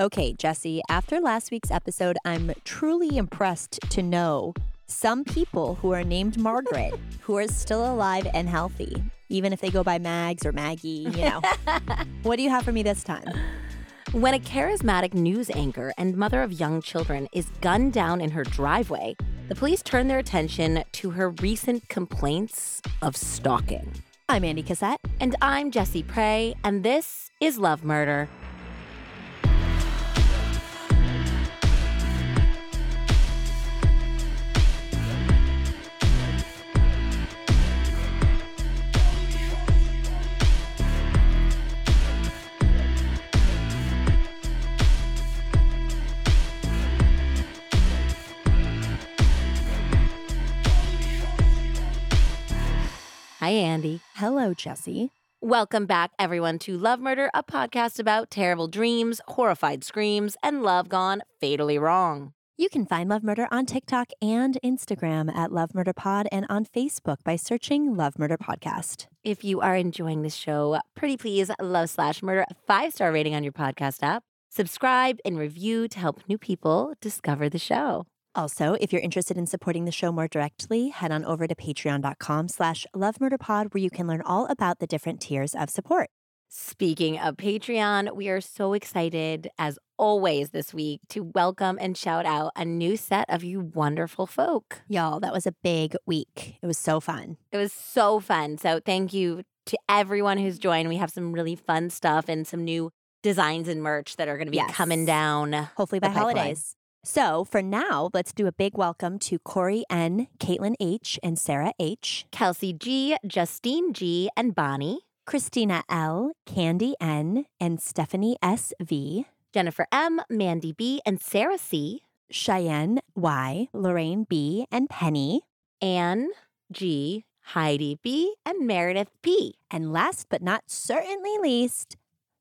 Okay, Jessie, after last week's episode, I'm truly impressed to know some people who are named Margaret who are still alive and healthy, even if they go by Mags or Maggie, you know. what do you have for me this time? When a charismatic news anchor and mother of young children is gunned down in her driveway, the police turn their attention to her recent complaints of stalking. I'm Andie Cassette. And I'm Jessie Pray, and this is Love Murder. Hi, Andie. Hello, Jessie. Welcome back, everyone, to Love Murder, a podcast about terrible dreams, horrified screams, and love gone fatally wrong. You can find Love Murder on TikTok and Instagram at Love Murder Pod and on Facebook by searching Love Murder Podcast. If you are enjoying the show, pretty please love slash murder a five star rating on your podcast app. Subscribe and review to help new people discover the show. Also, if you're interested in supporting the show more directly, head on over to patreon.com slash lovemurderpod where you can learn all about the different tiers of support. Speaking of Patreon, we are so excited, as always, this week to welcome and shout out a new set of you wonderful folk. Y'all, that was a big week. It was so fun. It was so fun. So, thank you to everyone who's joined. We have some really fun stuff and some new designs and merch that are going to be Yes. coming down. Hopefully by holidays. So for now, let's do a big welcome to Corey N, Caitlin H, and Sarah H, Kelsey G, Justine G, and Bonnie, Christina L, Candy N, and Stephanie S V, Jennifer M, Mandy B, and Sarah C, Cheyenne Y, Lorraine B, and Penny. Anne G, Heidi B, and Meredith P. And last but not certainly least,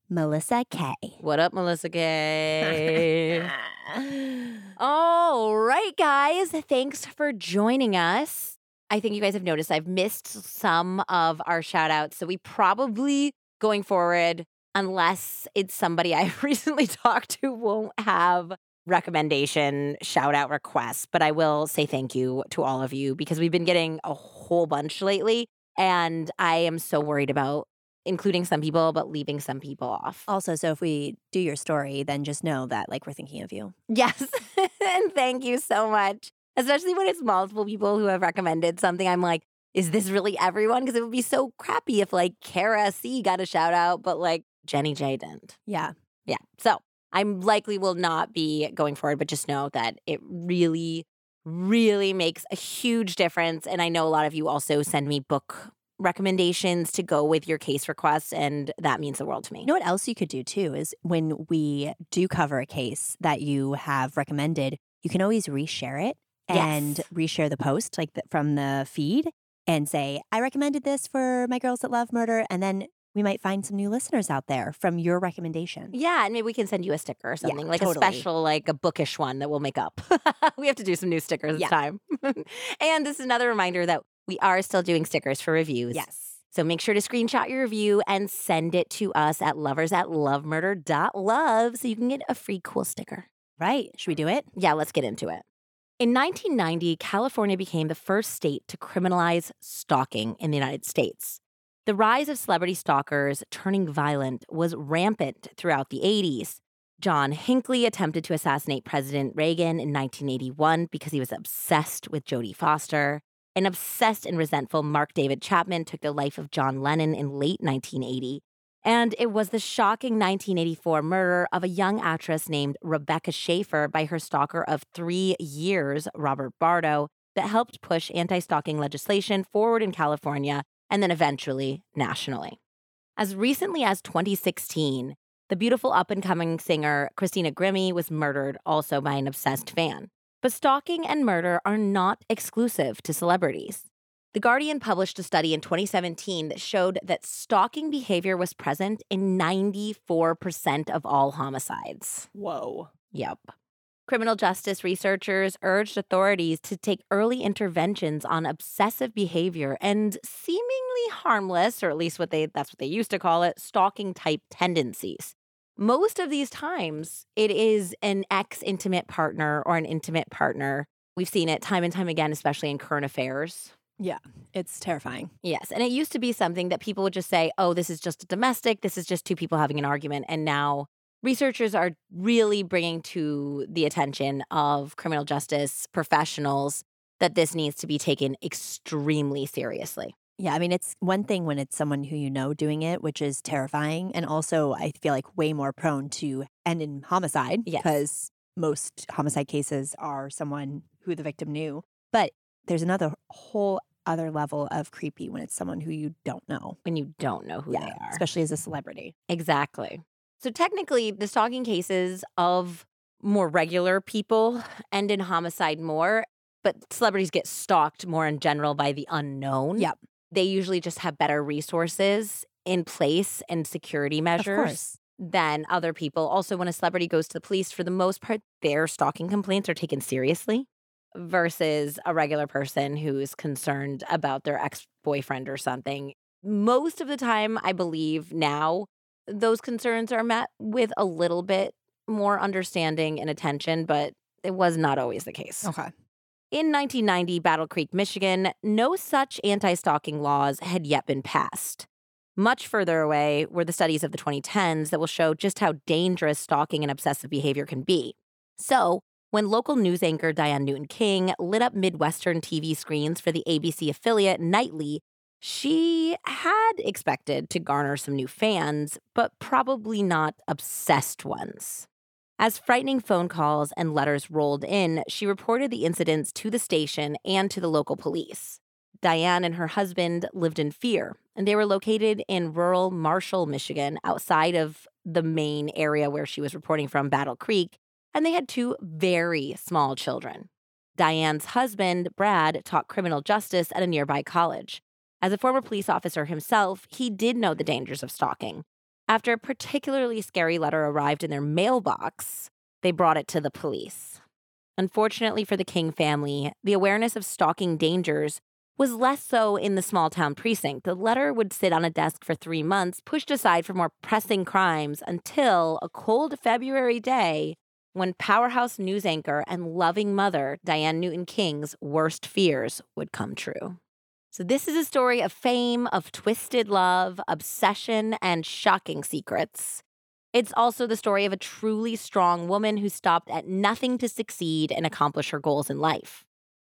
Melissa K. What up, Melissa Gay? All right, guys. Thanks for joining us. I think you guys have noticed I've missed some of our shout outs. So we probably going forward, unless it's somebody I recently talked to, won't have recommendation shout out requests. But I will say thank you to all of you because we've been getting a whole bunch lately. And I am so worried about including some people, but leaving some people off. Also, so if we do your story, then just know that like we're thinking of you. Yes. and thank you so much. Especially when it's multiple people who have recommended something. I'm like, is this really everyone? Because it would be so crappy if like Kara C got a shout out, but like Jenny J didn't. Yeah. Yeah. So I'm likely will not be going forward, but just know that it really, really makes a huge difference. And I know a lot of you also send me book recommendations to go with your case requests, and that means the world to me. You know what else you could do too is when we do cover a case that you have recommended, you can always reshare it and Yes. reshare the post like the, from the feed and say, I recommended this for my girls that love murder. And then we might find some new listeners out there from your recommendation. Yeah, and maybe we can send you a sticker or something, like totally. a special, like a bookish one that we'll make up. we have to do some new stickers this time. and this is another reminder that we are still doing stickers for reviews. Yes. So make sure to screenshot your review and send it to us at lovers at lovemurder.love so you can get a free cool sticker. Right. Should we do it? Yeah, let's get into it. In 1990, California became the first state to criminalize stalking in the United States. The rise of celebrity stalkers turning violent was rampant throughout the 80s. John Hinckley attempted to assassinate President Reagan in 1981 because he was obsessed with Jodie Foster. An obsessed and resentful Mark David Chapman took the life of John Lennon in late 1980. And it was the shocking 1984 murder of a young actress named Rebecca Schaeffer by her stalker of three years, Robert Bardo, that helped push anti stalking legislation forward in California and then eventually nationally. As recently as 2016, the beautiful up and coming singer Christina Grimmie was murdered also by an obsessed fan. But stalking and murder are not exclusive to celebrities. The Guardian published a study in 2017 that showed that stalking behavior was present in 94% of all homicides. Whoa. Yep. Criminal justice researchers urged authorities to take early interventions on obsessive behavior and seemingly harmless, or at least what they that's what they used to call it, stalking type tendencies. Most of these times it is an ex intimate partner or an intimate partner. We've seen it time and time again, especially in current affairs. Yeah, it's terrifying. Yes. And it used to be something that people would just say, oh, this is just a domestic. This is just two people having an argument. And now researchers are really bringing to the attention of criminal justice professionals that this needs to be taken extremely seriously. Yeah, I mean, it's one thing when it's someone who you know doing it, which is terrifying. And also, I feel like way more prone to end in homicide Yes. because most homicide cases are someone who the victim knew. But there's another whole other level of creepy when it's someone who you don't know. When you don't know who they are. especially as a celebrity. Exactly. So technically, the stalking cases of more regular people end in homicide more, but celebrities get stalked more in general by the unknown. Yep. They usually just have better resources in place and security measures than other people. Also, when a celebrity goes to the police, for the most part, their stalking complaints are taken seriously versus a regular person who's concerned about their ex boyfriend or something. Most of the time, I believe now, those concerns are met with a little bit more understanding and attention, but it was not always the case. Okay. In 1990, Battle Creek, Michigan, no such anti stalking laws had yet been passed. Much further away were the studies of the 2010s that will show just how dangerous stalking and obsessive behavior can be. So, when local news anchor Diane Newton King lit up Midwestern TV screens for the ABC affiliate Nightly, she had expected to garner some new fans, but probably not obsessed ones. As frightening phone calls and letters rolled in, she reported the incidents to the station and to the local police. Diane and her husband lived in fear, and they were located in rural Marshall, Michigan, outside of the main area where she was reporting from, Battle Creek, and they had two very small children. Diane's husband, Brad, taught criminal justice at a nearby college. As a former police officer himself, he did know the dangers of stalking. After a particularly scary letter arrived in their mailbox, they brought it to the police. Unfortunately for the King family, the awareness of stalking dangers was less so in the small town precinct. The letter would sit on a desk for three months, pushed aside for more pressing crimes, until a cold February day when powerhouse news anchor and loving mother Diane Newton King's worst fears would come true. So, this is a story of fame, of twisted love, obsession, and shocking secrets. It's also the story of a truly strong woman who stopped at nothing to succeed and accomplish her goals in life.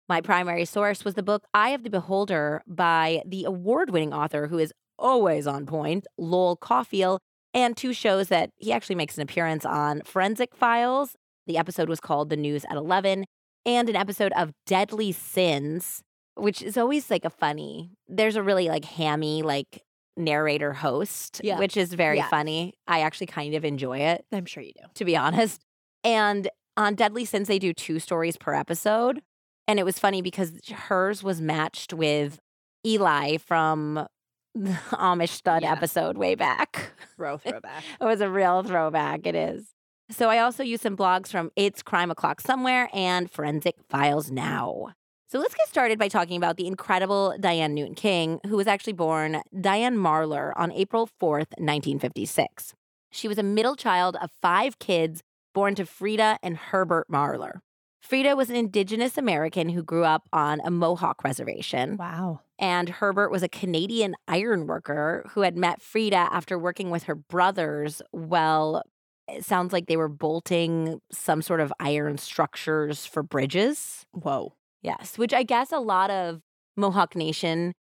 My primary source was the book Eye of the Beholder by the award winning author who is always on point, Lowell Cauffiel, and two shows that he actually makes an appearance on Forensic Files. The episode was called The News at 11, and an episode of Deadly Sins, which is always like a funny, there's a really like hammy, like narrator host, Yeah. which is very Yeah. funny. I actually kind of enjoy it, I'm sure you do. to be honest. And on Deadly Sins, they do two stories per episode. And it was funny because hers was matched with Eli from the Amish Stud Yeah. episode way back. Bro throwback. It was a real throwback. It is. So I also use some blogs from It's Crime O'Clock Somewhere and Forensic Files Now. So let's get started by talking about the incredible Diane Newton King, who was actually born Diane Marlar on April 4th, 1956. She was a middle child of five kids born to Frida and Herbert Marlar. Frida was an Indigenous American who grew up on a Mohawk reservation. wow. And Herbert was a Canadian iron worker who had met Frida after working with her brothers. Well, it sounds like they were bolting some sort of iron structures for bridges. Whoa. Yes, which I guess a lot of Mohawk Nation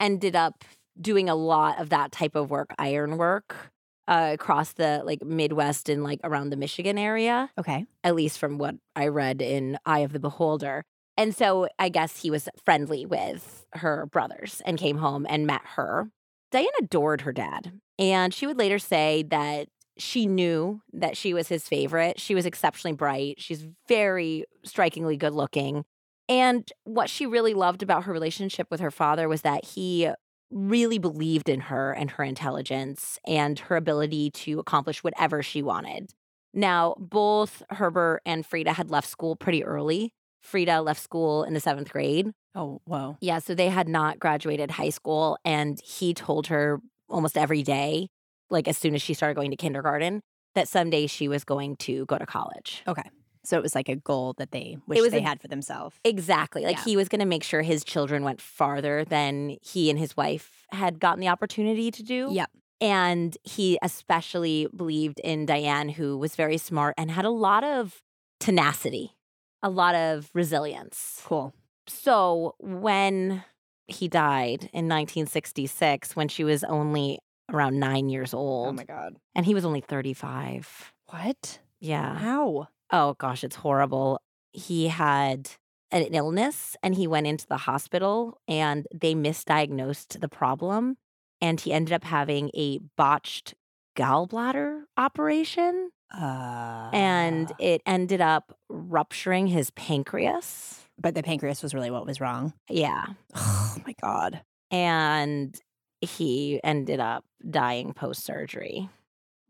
ended up doing a lot of that type of work, iron work, uh, across the like Midwest and like around the Michigan area Okay. at least from what I read in Eye of the Beholder. And so I guess he was friendly with her brothers and came home and met her. Diane adored her dad. And she would later say that she knew that she was his favorite. She was exceptionally bright. She's very strikingly good looking. And what she really loved about her relationship with her father was that he really believed in her and her intelligence and her ability to accomplish whatever she wanted. Now, both Herbert and Frida had left school pretty early. Frida left school in the seventh grade. Oh, whoa. Yeah, so they had not graduated high school. And he told her almost every day, like as soon as she started going to kindergarten, that someday she was going to go to college. Okay. So it was like a goal that they wish they a- had for themselves. Exactly. Like Yeah. he was going to make sure his children went farther than he and his wife had gotten the opportunity to do. Yep. And he especially believed in Diane, who was very smart and had a lot of tenacity, a lot of resilience. Cool. So when he died in 1966, when she was only around nine years oh old, Oh my god. and he was only 35. What? Yeah. How? Oh gosh, it's horrible. He had an illness and he went into the hospital and they misdiagnosed the problem and he ended up having a botched gallbladder operation Uh, and it ended up rupturing his pancreas. but the pancreas was really what was wrong. Yeah. Oh my god. And he ended up dying post surgery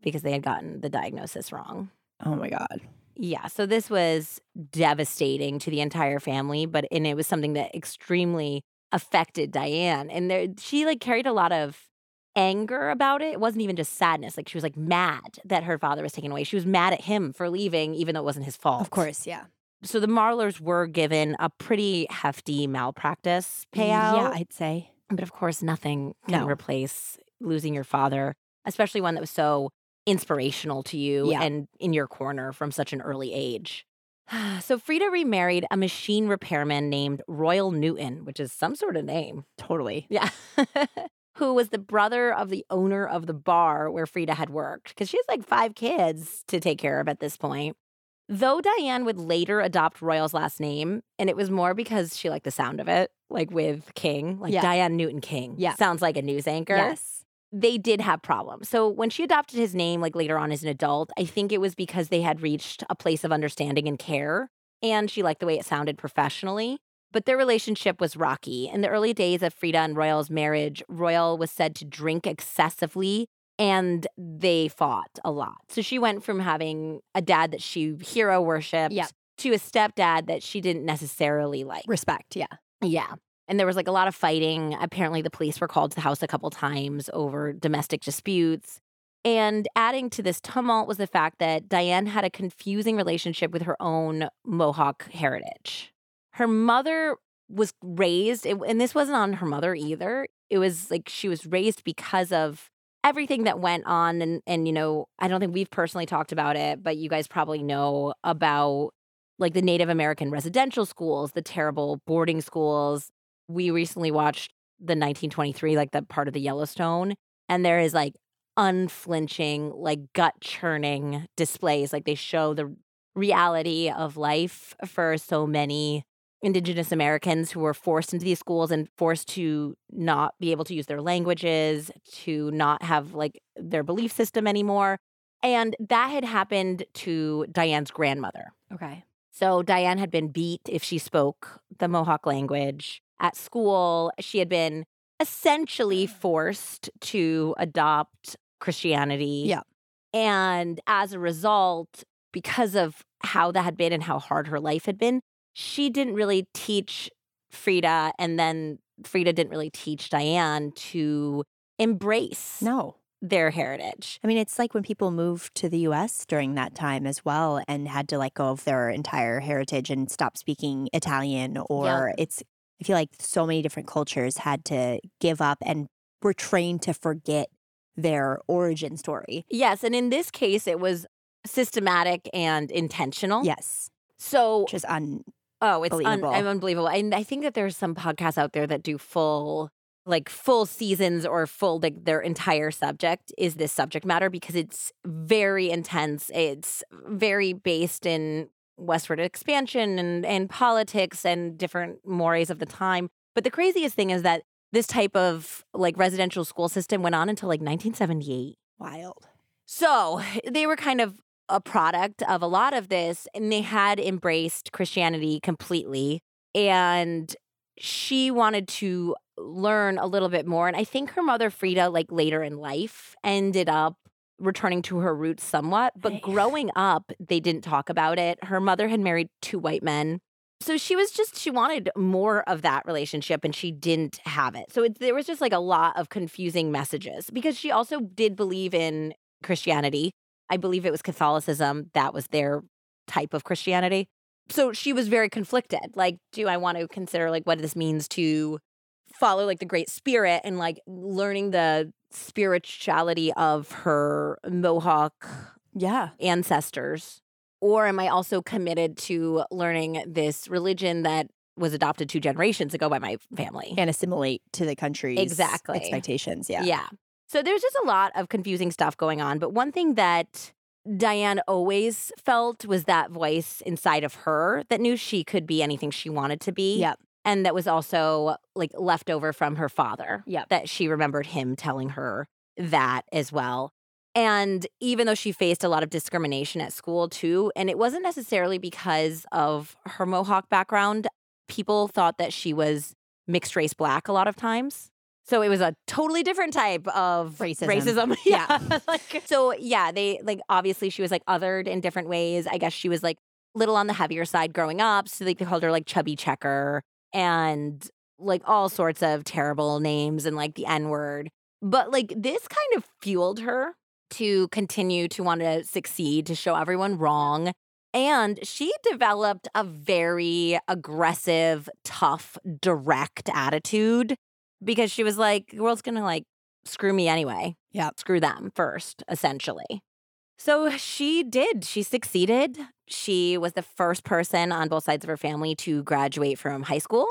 because they had gotten the diagnosis wrong. Oh my god. Yeah, so this was devastating to the entire family, but and it was something that extremely affected Diane. And there she like carried a lot of anger about it. It wasn't even just sadness. Like she was like mad that her father was taken away. She was mad at him for leaving even though it wasn't his fault. Of course, yeah. So the Marlars were given a pretty hefty malpractice payout. Yeah, I'd say. But of course, nothing can No. replace losing your father, especially one that was so inspirational to you Yeah. and in your corner from such an early age. So Frida remarried a machine repairman named Royal Newton, which is some sort of name. Totally. Yeah. Who was the brother of the owner of the bar where Frida had worked. Because she has like five kids to take care of at this point. Though Diane would later adopt Royal's last name, and it was more because she liked the sound of it, like with King, like Yeah. Diane Newton King. Yeah. Sounds like a news anchor. Yes. They did have problems. So when she adopted his name, like later on as an adult, I think it was because they had reached a place of understanding and care. And she liked the way it sounded professionally. But their relationship was rocky. In the early days of Frida and Royal's marriage, Royal was said to drink excessively and they fought a lot. So she went from having a dad that she hero worshipped Yeah. to a stepdad that she didn't necessarily like. Respect, yeah. Yeah. And there was like a lot of fighting. Apparently, the police were called to the house a couple times over domestic disputes. And adding to this tumult was the fact that Diane had a confusing relationship with her own Mohawk heritage. Her mother was raised, and this wasn't on her mother either. It was like she was raised because of everything that went on. And, and, you know, I don't think we've personally talked about it, but you guys probably know about like the Native American residential schools, the terrible boarding schools. We recently watched the 1923, like the part of the Yellowstone, and there is like unflinching, like gut churning displays. Like they show the reality of life for so many Indigenous Americans who were forced into these schools and forced to not be able to use their languages, to not have like their belief system anymore. And that had happened to Diane's grandmother. Okay. So Diane had been beat if she spoke the Mohawk language at school. She had been essentially mm. forced to adopt Christianity. Yeah. And as a result, because of how that had been and how hard her life had been, she didn't really teach Frida. And then Frida didn't really teach Diane to embrace No. their heritage. I mean, it's like when people moved to the US during that time as well and had to let go of their entire heritage and stop speaking Italian, or it's, I feel like so many different cultures had to give up and were trained to forget their origin story. Yes. And in this case, it was systematic and intentional. Yes. So Which is un, Oh, it's un- I'm unbelievable. And I think that there's some podcasts out there that do full, like full seasons or full, like their entire subject is this subject matter because it's very intense. It's very based in westward expansion and, and politics and different mores of the time. But the craziest thing is that this type of like residential school system went on until like 1978. wild. So they were kind of a product of a lot of this, and they had embraced Christianity completely. And she wanted to learn a little bit more. And I think her mother, Frida, like later in life, ended up returning to her roots somewhat. But growing up, they didn't talk about it. Her mother had married two white men. So she was just, she wanted more of that relationship and she didn't have it. So it, there was just like a lot of confusing messages because she also did believe in Christianity. I believe it was Catholicism that was their type of Christianity. So she was very conflicted. Like, do I want to consider like what this means to follow like the Great Spirit and like learning the spirituality of her Mohawk Yeah. ancestors? Or am I also committed to learning this religion that was adopted two generations ago by my family? And assimilate to the country's Exactly. expectations. Yeah. Yeah. So there's just a lot of confusing stuff going on. But one thing that Diane always felt was that voice inside of her that knew she could be anything she wanted to be. Yep. And that was also like left over from her father. Yeah. That she remembered him telling her that as well. And even though she faced a lot of discrimination at school too, and it wasn't necessarily because of her Mohawk background, people thought that she was mixed race black a lot of times. So it was a totally different type of Racism. Racism. Yeah. Yeah. like, so yeah, they like obviously she was like othered in different ways. I guess she was like little on the heavier side growing up. So they called her like chubby checker and like all sorts of terrible names and like the N word. But like this kind of fueled her to continue to want to succeed, to show everyone wrong. And she developed a very aggressive, tough, direct attitude because she was like, the world's gonna like screw me anyway. Yeah. Screw them first, essentially. So she did. She succeeded. She was the first person on both sides of her family to graduate from high school.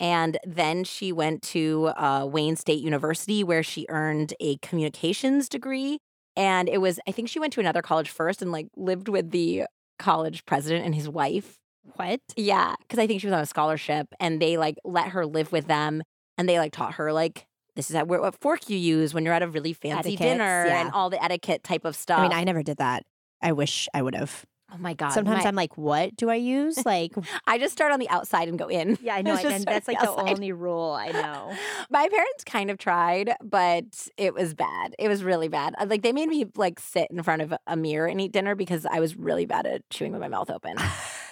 And then she went to uh, Wayne State University, where she earned a communications degree. And it was, I think she went to another college first and like lived with the college president and his wife. What? Yeah, because I think she was on a scholarship and they like let her live with them and they like taught her like this is how, what fork you use when you're at a really fancy Etiquettes, dinner yeah. and all the etiquette type of stuff. I mean, I never did that. I wish I would have. Oh my god! Sometimes my- I'm like, what do I use? Like, I just start on the outside and go in. yeah, I know, just And that's like the outside. only rule I know. My parents kind of tried, but it was bad. It was really bad. Uh, Like they made me like sit in front of a mirror and eat dinner because I was really bad at chewing with my mouth open.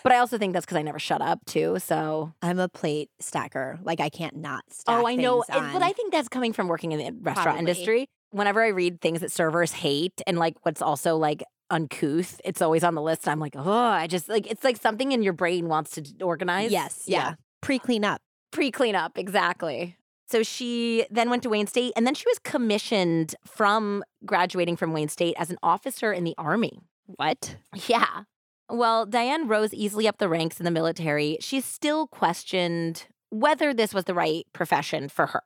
but I also think that's because I never shut up too. So I'm a plate stacker. Like, I can't not stack. Oh, I know. It- but. I think that's coming from working in the restaurant Probably. industry. Whenever I read things that servers hate and like what's also like uncouth, it's always on the list. I'm like, oh, I just like it's like something in your brain wants to organize. yes, yeah. Pre clean up. Pre clean up. exactly. So she then went to Wayne State and then she was commissioned from graduating from Wayne State as an officer in the Army. What? Yeah. Well, Diane rose easily up the ranks in the military. She still questioned whether this was the right profession for her.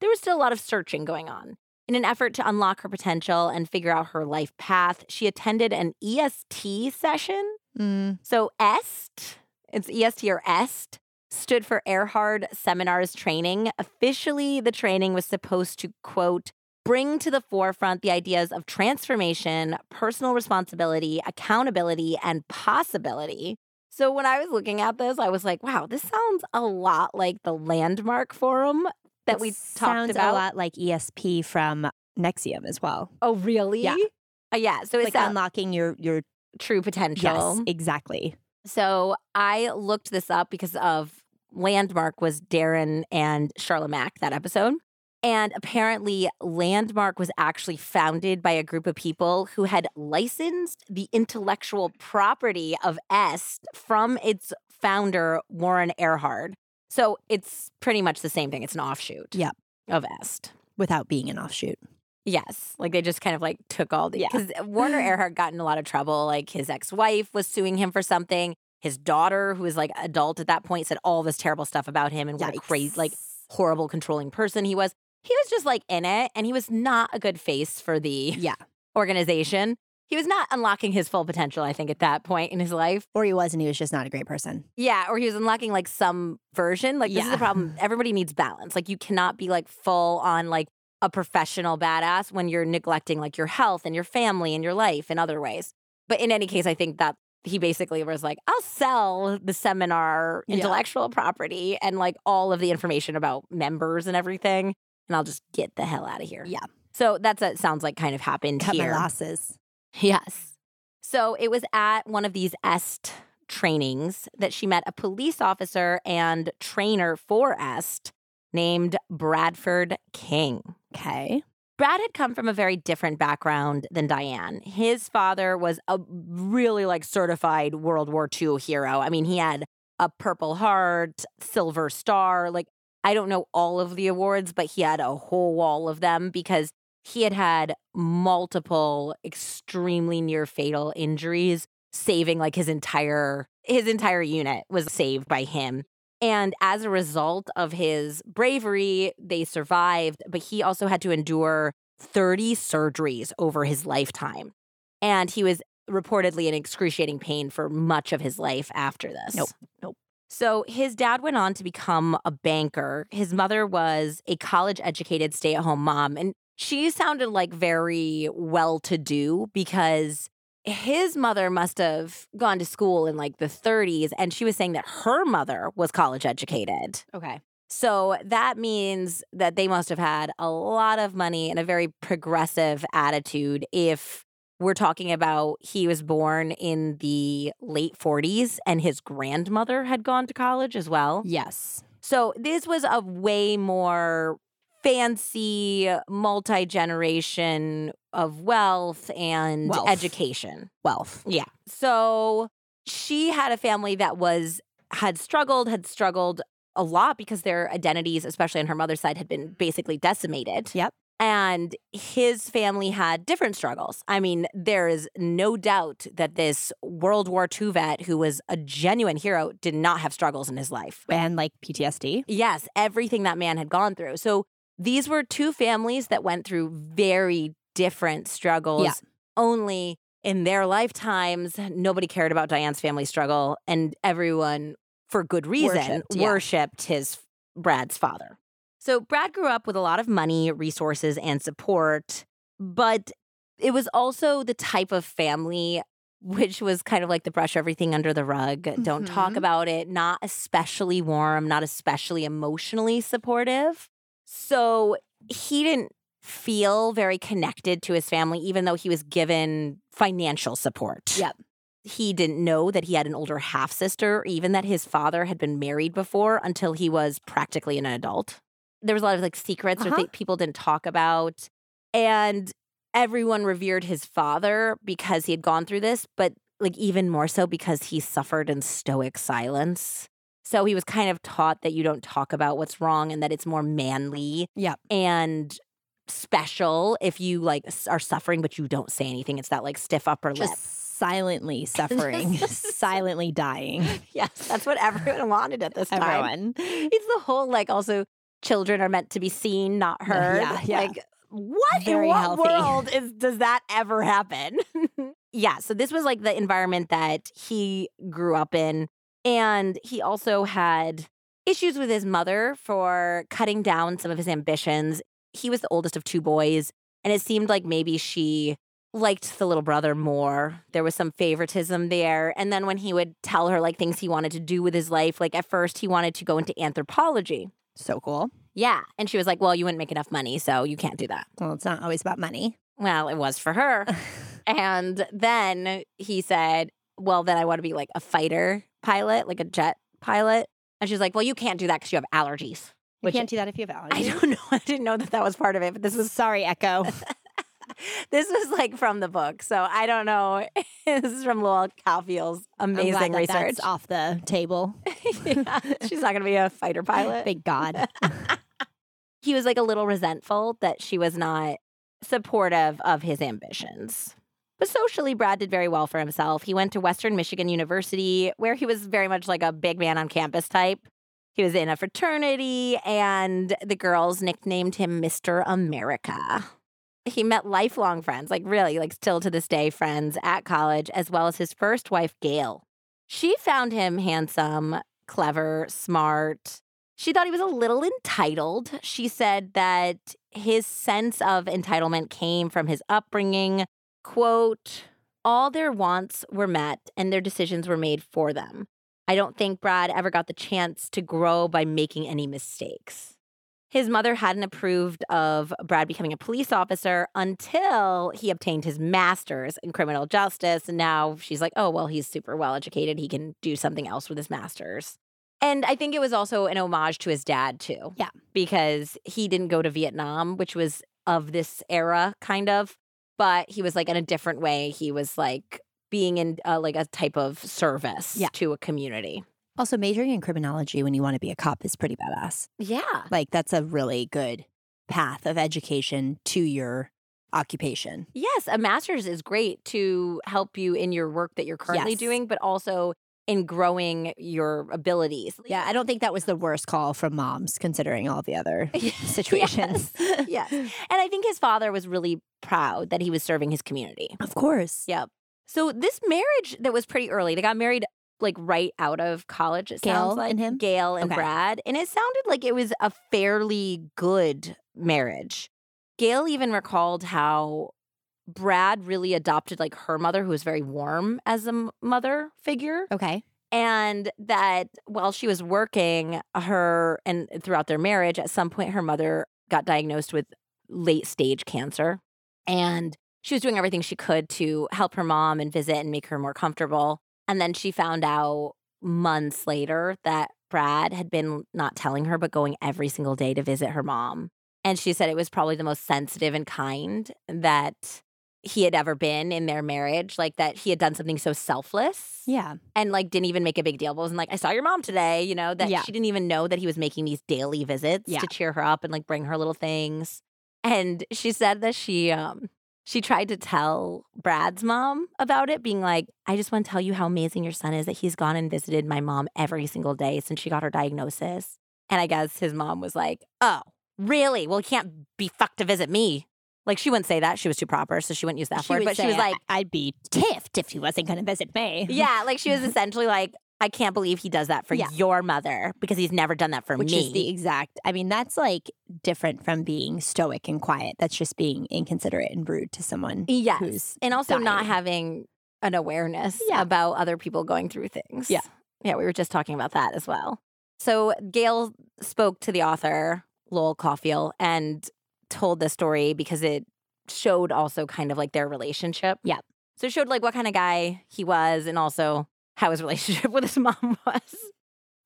There was still a lot of searching going on. In an effort to unlock her potential and figure out her life path, she attended an EST session. Mm, So, EST, it's EST or EST, stood for Erhard Seminars Training. Officially, the training was supposed to, quote, bring to the forefront the ideas of transformation, personal responsibility, accountability, and possibility. So when I was looking at this, I was like, wow, this sounds a lot like the Landmark Forum that it we talked sounds about. a lot like ESP from NXIVM as well. Oh, really? Yeah. Uh, yeah. So it's like unlocking your your true potential. yes, exactly. So I looked this up because of Landmark was Darren and Charlotte Mack that episode. And apparently, Landmark was actually founded by a group of people who had licensed the intellectual property of Est from its founder, Werner Erhard. So it's pretty much the same thing. It's an offshoot Yep. of Est. Without being an offshoot. Yes, like they just kind of like took all the Yeah. because Werner Erhard got in a lot of trouble. Like his ex-wife was suing him for something. His daughter, who was like adult at that point, said all this terrible stuff about him and what a crazy, like horrible, controlling person he was. He was just like in it, and he was not a good face for the yeah. organization. He was not unlocking his full potential, I think, at that point in his life. Or he was and he was just not a great person. Yeah, or he was unlocking like some version. Like this is Yeah. the problem. Everybody needs balance. Like you cannot be like full on like a professional badass when you're neglecting like your health and your family and your life in other ways. But in any case, I think that he basically was like, I'll sell the seminar Yeah. intellectual property and like all of the information about members and everything, and I'll just get the hell out of here. Yeah. So that's a sounds like kind of happened Cut here. my losses. Yes. So it was at one of these EST trainings that she met a police officer and trainer for EST named Bradford King. Okay. Brad had come from a very different background than Diane. His father was a really like certified World War II hero. I mean, he had a Purple Heart, Silver Star. Like, I don't know all of the awards, but he had a whole wall of them because he had had multiple extremely near fatal injuries, saving like his entire his entire unit was saved by him. And as a result of his bravery, they survived, but he also had to endure 30 surgeries over his lifetime. And he was reportedly in excruciating pain for much of his life after this. Nope. Nope. So his dad went on to become a banker. His mother was a college educated stay at home mom. And she sounded like very well to do because his mother must have gone to school in like the 30s and she was saying that her mother was college educated. Okay. So that means that they must have had a lot of money and a very progressive attitude if we're talking about he was born in the late 40s and his grandmother had gone to college as well. Yes. So this was a way more fancy multi generation of wealth and Wealth. education. Wealth. Yeah. So she had a family that was had struggled, had struggled a lot because their identities, especially on her mother's side, had been basically decimated. Yep. And his family had different struggles. I mean, there is no doubt that this World War II vet who was a genuine hero did not have struggles in his life. And like PTSD. Yes, everything that man had gone through. So these were two families that went through very different struggles. Yeah. Only in their lifetimes, nobody cared about Diane's family struggle, and everyone, for good reason, Worshipped, yeah. worshipped his Brad's father. So Brad grew up with a lot of money, resources, and support, but it was also the type of family which was kind of like the brush everything under the rug, don't talk Mhm. about it, not especially warm, not especially emotionally supportive. So he didn't feel very connected to his family, even though he was given financial support. Yep. He didn't know that he had an older half sister, even that his father had been married before until he was practically an adult. There was a lot of like secrets or Uh-huh. thi- people didn't talk about. And everyone revered his father because he had gone through this, but like even more so because he suffered in stoic silence. So he was kind of taught that you don't talk about what's wrong and that it's more manly Yep. and special if you like are suffering but you don't say anything. It's that like stiff upper lip. Silently suffering, silently dying. Yes, that's what everyone wanted at this time. Everyone. It's the whole like also children are meant to be seen, not heard. yeah, yeah. Like what Very in what healthy. world is does that ever happen? yeah, so this was like the environment that he grew up in and he also had issues with his mother for cutting down some of his ambitions. He was the oldest of two boys and it seemed like maybe she liked the little brother more. There was some favoritism there. And then when he would tell her like things he wanted to do with his life, like at first he wanted to go into anthropology. So cool. Yeah. And she was like, Well, you wouldn't make enough money, so you can't do that. Well, it's not always about money. Well, it was for her. and then he said, Well, then I want to be like a fighter pilot, like a jet pilot. And she's like, Well, you can't do that because you have allergies. You can't do that if you have allergies. I don't know. I didn't know that that was part of it, but this was Sorry, Echo. this was like from the book. So I don't know. this is from Lowell glad amazing that research. That's off the table. Yeah, She's not going to be a fighter pilot. Thank God. he was like a little resentful that she was not supportive of his ambitions. But socially, Brad did very well for himself. He went to Western Michigan University, where he was very much like a big man on campus type. He was in a fraternity, and the girls nicknamed him Mr. America. He met lifelong friends, like really, like still to this day, friends at college, as well as his first wife, Gail. She found him handsome, clever, smart, she thought he was a little entitled. She said that his sense of entitlement came from his upbringing. Quote, all their wants were met and their decisions were made for them. I don't think Brad ever got the chance to grow by making any mistakes. His mother hadn't approved of Brad becoming a police officer until he obtained his master's in criminal justice. And now she's like, oh, well, he's super well educated. He can do something else with his master's. And I think it was also an homage to his dad, too. Yeah. Because he didn't go to Vietnam, which was of this era, kind of. But he was like in a different way. He was like being in uh, like a type of service Yeah. to a community. Also, majoring in criminology when you want to be a cop is pretty badass. Yeah. Like, that's a really good path of education to your occupation. Yes, a master's is great to help you in your work that you're currently Yes. doing, but also in growing your abilities. Yeah, I don't think that was the worst call from moms, considering all the other situations. yes. And I think his father was really proud that he was serving his community. Of course. Yep. So this marriage that was pretty early, they got married like right out of college. It Gail sounds like and him? Gail and Okay. Brad, and it sounded like it was a fairly good marriage. Gail even recalled how Brad really adopted like her mother, who was very warm as a m- mother figure, Okay. and that while she was working, her and throughout their marriage, at some point her mother got diagnosed with late stage cancer, and she was doing everything she could to help her mom and visit and make her more comfortable. And then she found out months later that Brad had been not telling her, but going every single day to visit her mom. And she said it was probably the most sensitive and kind that he had ever been in their marriage, like that he had done something so selfless Yeah. and like didn't even make a big deal, but wasn't like, I saw your mom today, you know, that Yeah. she didn't even know that he was making these daily visits Yeah. to cheer her up and like bring her little things. And she said that she um she tried to tell Brad's mom about it, being like, I just want to tell you how amazing your son is that he's gone and visited my mom every single day since she got her diagnosis. And I guess his mom was like, Oh, really? Well, he can't be fucked to visit me. Like she wouldn't say that. She was too proper, so she wouldn't use that She word. But she was like, "I- I'd be tiffed if he wasn't going to visit me. Yeah, like she was essentially like, I can't believe he does that for Yeah. your mother because he's never done that for Which me. is the exact, I mean, that's like different from being stoic and quiet. That's just being inconsiderate and rude to someone yes, who's and also not having an awareness Yeah. about other people going through things. Yeah. yeah, we were just talking about that as well. So Gail spoke to the author Lowell Cauffiel and told the story because it showed also kind of like their relationship. Yeah. so it showed like what kind of guy he was and also how his relationship with his mom was.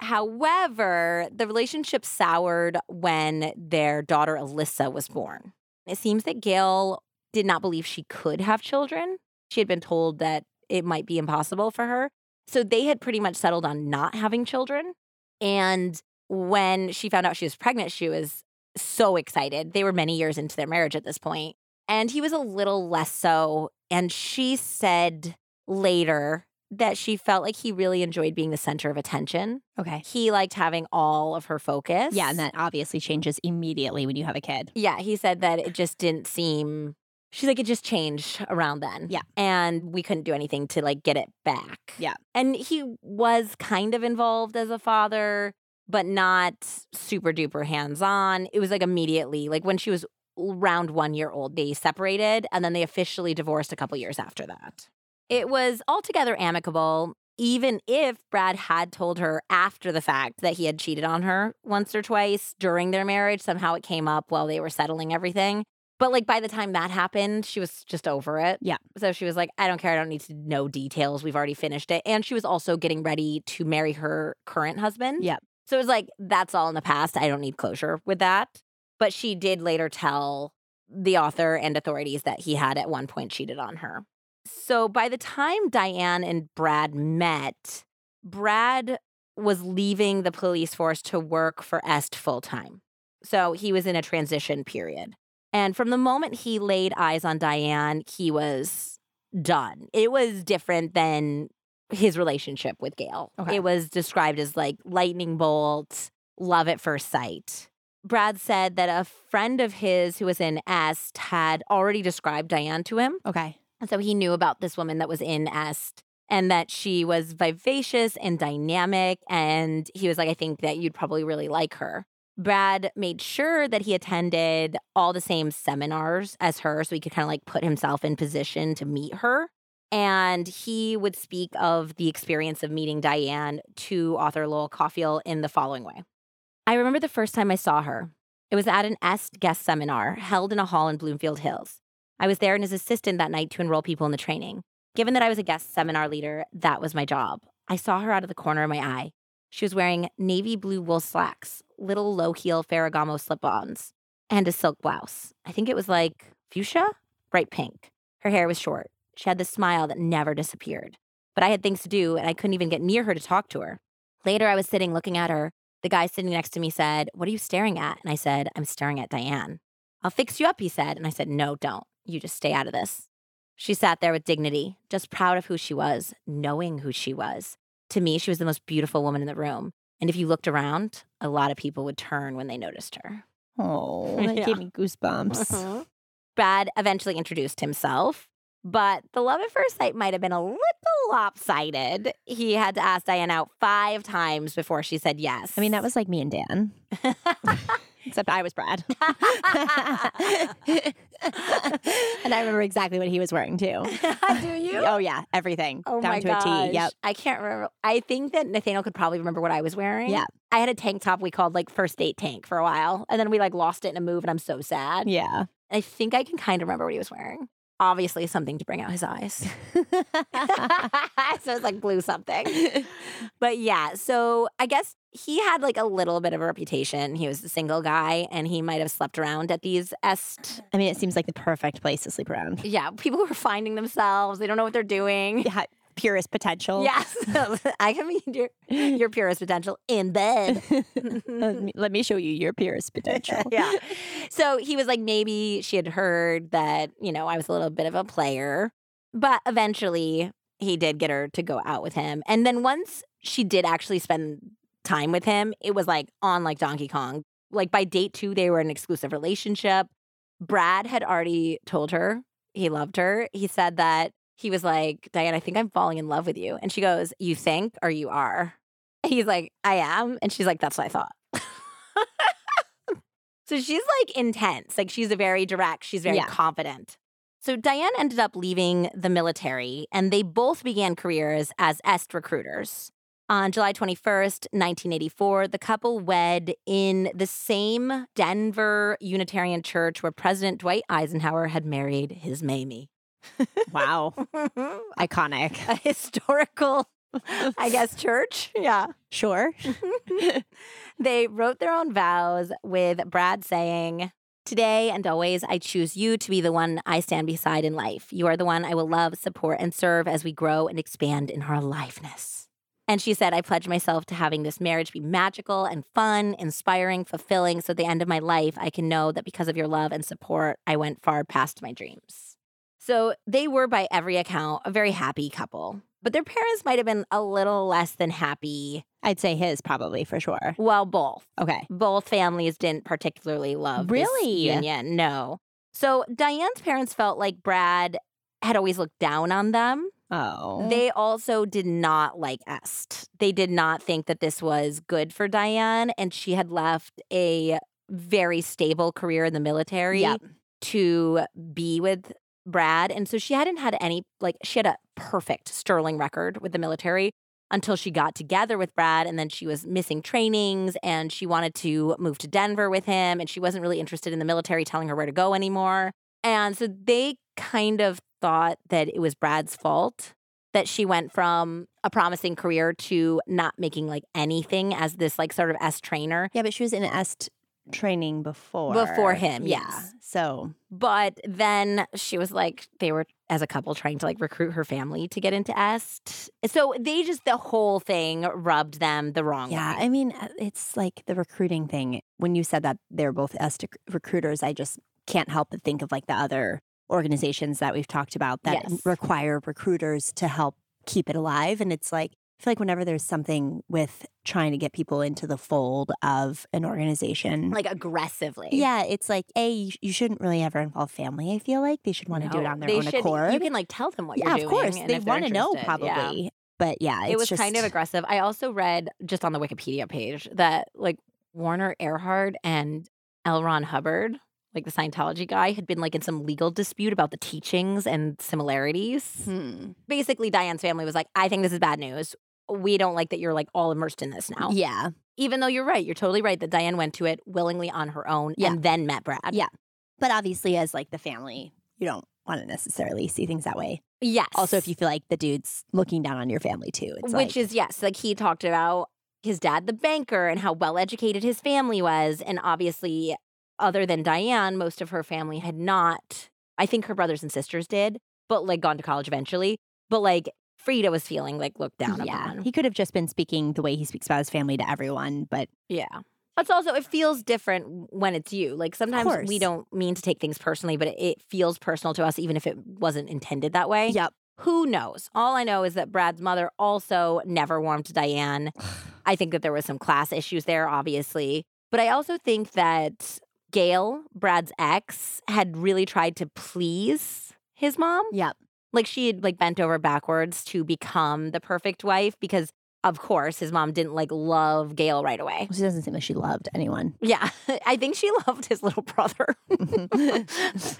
However, the relationship soured when their daughter Alyssa was born. It seems that Gail did not believe she could have children. She had been told that it might be impossible for her. So they had pretty much settled on not having children. And when she found out she was pregnant, she was so excited. They were many years into their marriage at this point, And he was a little less so. And she said later that she felt like he really enjoyed being the center of attention. Okay. He liked having all of her focus. Yeah, and that obviously changes immediately when you have a kid. Yeah, he said that it just didn't seem. She's like, it just changed around then. Yeah. And we couldn't do anything to like get it back. Yeah. And he was kind of involved as a father, but not super duper hands on. It was like immediately, like when she was around one year old, they separated and then they officially divorced a couple years after that. It was altogether amicable, even if Brad had told her after the fact that he had cheated on her once or twice during their marriage. Somehow it came up while they were settling everything. But like by the time that happened, she was just over it. Yeah. So she was like, I don't care. I don't need to know details. We've already finished it. And she was also getting ready to marry her current husband. Yeah. So it was like, that's all in the past. I don't need closure with that. But she did later tell the author and authorities that he had at one point cheated on her. So by the time Diane and Brad met, Brad was leaving the police force to work for Est full time. So he was in a transition period. And from the moment he laid eyes on Diane, he was done. It was different than his relationship with Gail. Okay. It was described as like lightning bolt, love at first sight. Brad said that a friend of his who was in Est had already described Diane to him. Okay. And so he knew about this woman that was in Est and that she was vivacious and dynamic. And he was like, I think that you'd probably really like her. Brad made sure that he attended all the same seminars as her so he could kind of like put himself in position to meet her. And he would speak of the experience of meeting Diane to author Lowell Cauffiel in the following way. I remember the first time I saw her. It was at an Est guest seminar held in a hall in Bloomfield Hills. I was there as assistant that night to enroll people in the training. Given that I was a guest seminar leader, that was my job. I saw her out of the corner of my eye. She was wearing navy blue wool slacks, little low heel Ferragamo slip ons. and a silk blouse. I think it was like fuchsia, bright pink. Her hair was short. She had this smile that never disappeared. But I had things to do and I couldn't even get near her to talk to her. Later, I was sitting looking at her. The guy sitting next to me said, What are you staring at? And I said, I'm staring at Diane. I'll fix you up, he said. And I said, No, don't. You just stay out of this. She sat there with dignity, just proud of who she was, knowing who she was. To me, she was the most beautiful woman in the room. And if you looked around, a lot of people would turn when they noticed her. Oh, that Yeah. gave me goosebumps. Mm-hmm. Brad eventually introduced himself, but the love at first sight might have been a little lopsided. He had to ask Diane out five times before she said yes. I mean, that was like me and Dan, except I was Brad. and I remember exactly what he was wearing too. Do you? Oh yeah, everything Oh down my to gosh. a T. Yep. I can't remember. I think that Nathaniel could probably remember what I was wearing. Yeah. I had a tank top we called like first date tank for a while. And then we like lost it in a move and I'm so sad. Yeah. I think I can kind of remember what he was wearing. Obviously something to bring out his eyes. so it's like blue something. But yeah, so I guess he had like a little bit of a reputation. He was a single guy and he might have slept around at these est. I mean, it seems like the perfect place to sleep around. Yeah, people who are finding themselves. They don't know what they're doing. Yeah, purest potential. Yes, I can be your, your purest potential in bed. let, me, let me show you your purest potential. yeah. So he was like, maybe she had heard that, you know, I was a little bit of a player. But eventually he did get her to go out with him. And then once she did actually spend time with him, it was like on like Donkey Kong. Like by date two, they were in an exclusive relationship. Brad had already told her he loved her. He said that he was like, Diane, I think I'm falling in love with you. And she goes, You think or you are? He's like, I am. And she's like, That's what I thought. so she's like intense. Like she's a very direct, she's very Yeah. confident. So Diane ended up leaving the military and they both began careers as EST recruiters. On July 21st, 1984, the couple wed in the same Denver Unitarian church where President Dwight Eisenhower had married his Mamie. Wow. Iconic. A historical, I guess, church. Yeah. Sure. they wrote their own vows with Brad saying, Today and always, I choose you to be the one I stand beside in life. You are the one I will love, support, and serve as we grow and expand in our aliveness. And she said, I pledge myself to having this marriage be magical and fun, inspiring, fulfilling, so at the end of my life, I can know that because of your love and support, I went far past my dreams. So they were, by every account, a very happy couple. But their parents might have been a little less than happy. I'd say his probably for sure. Well, both Okay. both families didn't particularly love this Really? union. No. So Diane's parents felt like Brad had always looked down on them. Oh. They also did not like Est. They did not think that this was good for Diane, and she had left a very stable career in the military Yep. to be with Brad. And so she hadn't had any, like, she had a perfect sterling record with the military until she got together with Brad. And then she was missing trainings and she wanted to move to Denver with him. And she wasn't really interested in the military telling her where to go anymore. And so they kind of thought that it was Brad's fault that she went from a promising career to not making like anything as this like sort of S trainer. yeah, but she was in est training before. Before him, Yeah. yes. So But then she was like, they were as a couple trying to like recruit her family to get into Est. So they just, the whole thing rubbed them the wrong way. yeah. I mean, uh, it's like the recruiting thing. When you said that they're both est recruiters, I just can't help but think of like the other organizations that we've talked about that Yes. require recruiters to help keep it alive. And it's like, feel like whenever there's something with trying to get people into the fold of an organization, Like aggressively. yeah, it's like, A, you, shouldn't really ever involve family. I feel like they should want to do it on their they own should- accord. You can like tell them what yeah, you're of course. and They want to know, interested. Yeah. probably. But yeah, it was just, kind of aggressive. I also read just on the Wikipedia page that like Werner Erhard and L. Ron Hubbard, like the Scientology guy, had been like in some legal dispute about the teachings and similarities. Hmm. Basically, Diane's family was like, I think this is bad news. We don't like that you're like all immersed in this now. Yeah. Even though you're right, you're totally right that Diane went to it willingly on her own Yeah. and then met Brad. Yeah. But obviously, as like the family, you don't want to necessarily see things that way. Yes. Also, if you feel like the dude's looking down on your family too, it's Which like, is, yes, like he talked about his dad, the banker, and how well educated his family was. And obviously, other than Diane, most of her family had not. I think her brothers and sisters did, but like gone to college eventually. But like Frida was feeling like looked down yeah. upon. He could have just been speaking the way he speaks about his family to everyone, but Yeah. It's also it feels different when it's you. Like sometimes we don't mean to take things personally, but it, it feels personal to us even if it wasn't intended that way. yep. Who knows? All I know is that Brad's mother also never warmed to Diane. I think that there was some class issues there, obviously. But I also think that Gail, Brad's ex, had really tried to please his mom. Yep. Like she had like bent over backwards to become the perfect wife because of course his mom didn't like love Gail right away. She doesn't seem like she loved anyone. Yeah, I think she loved his little brother. Mm-hmm.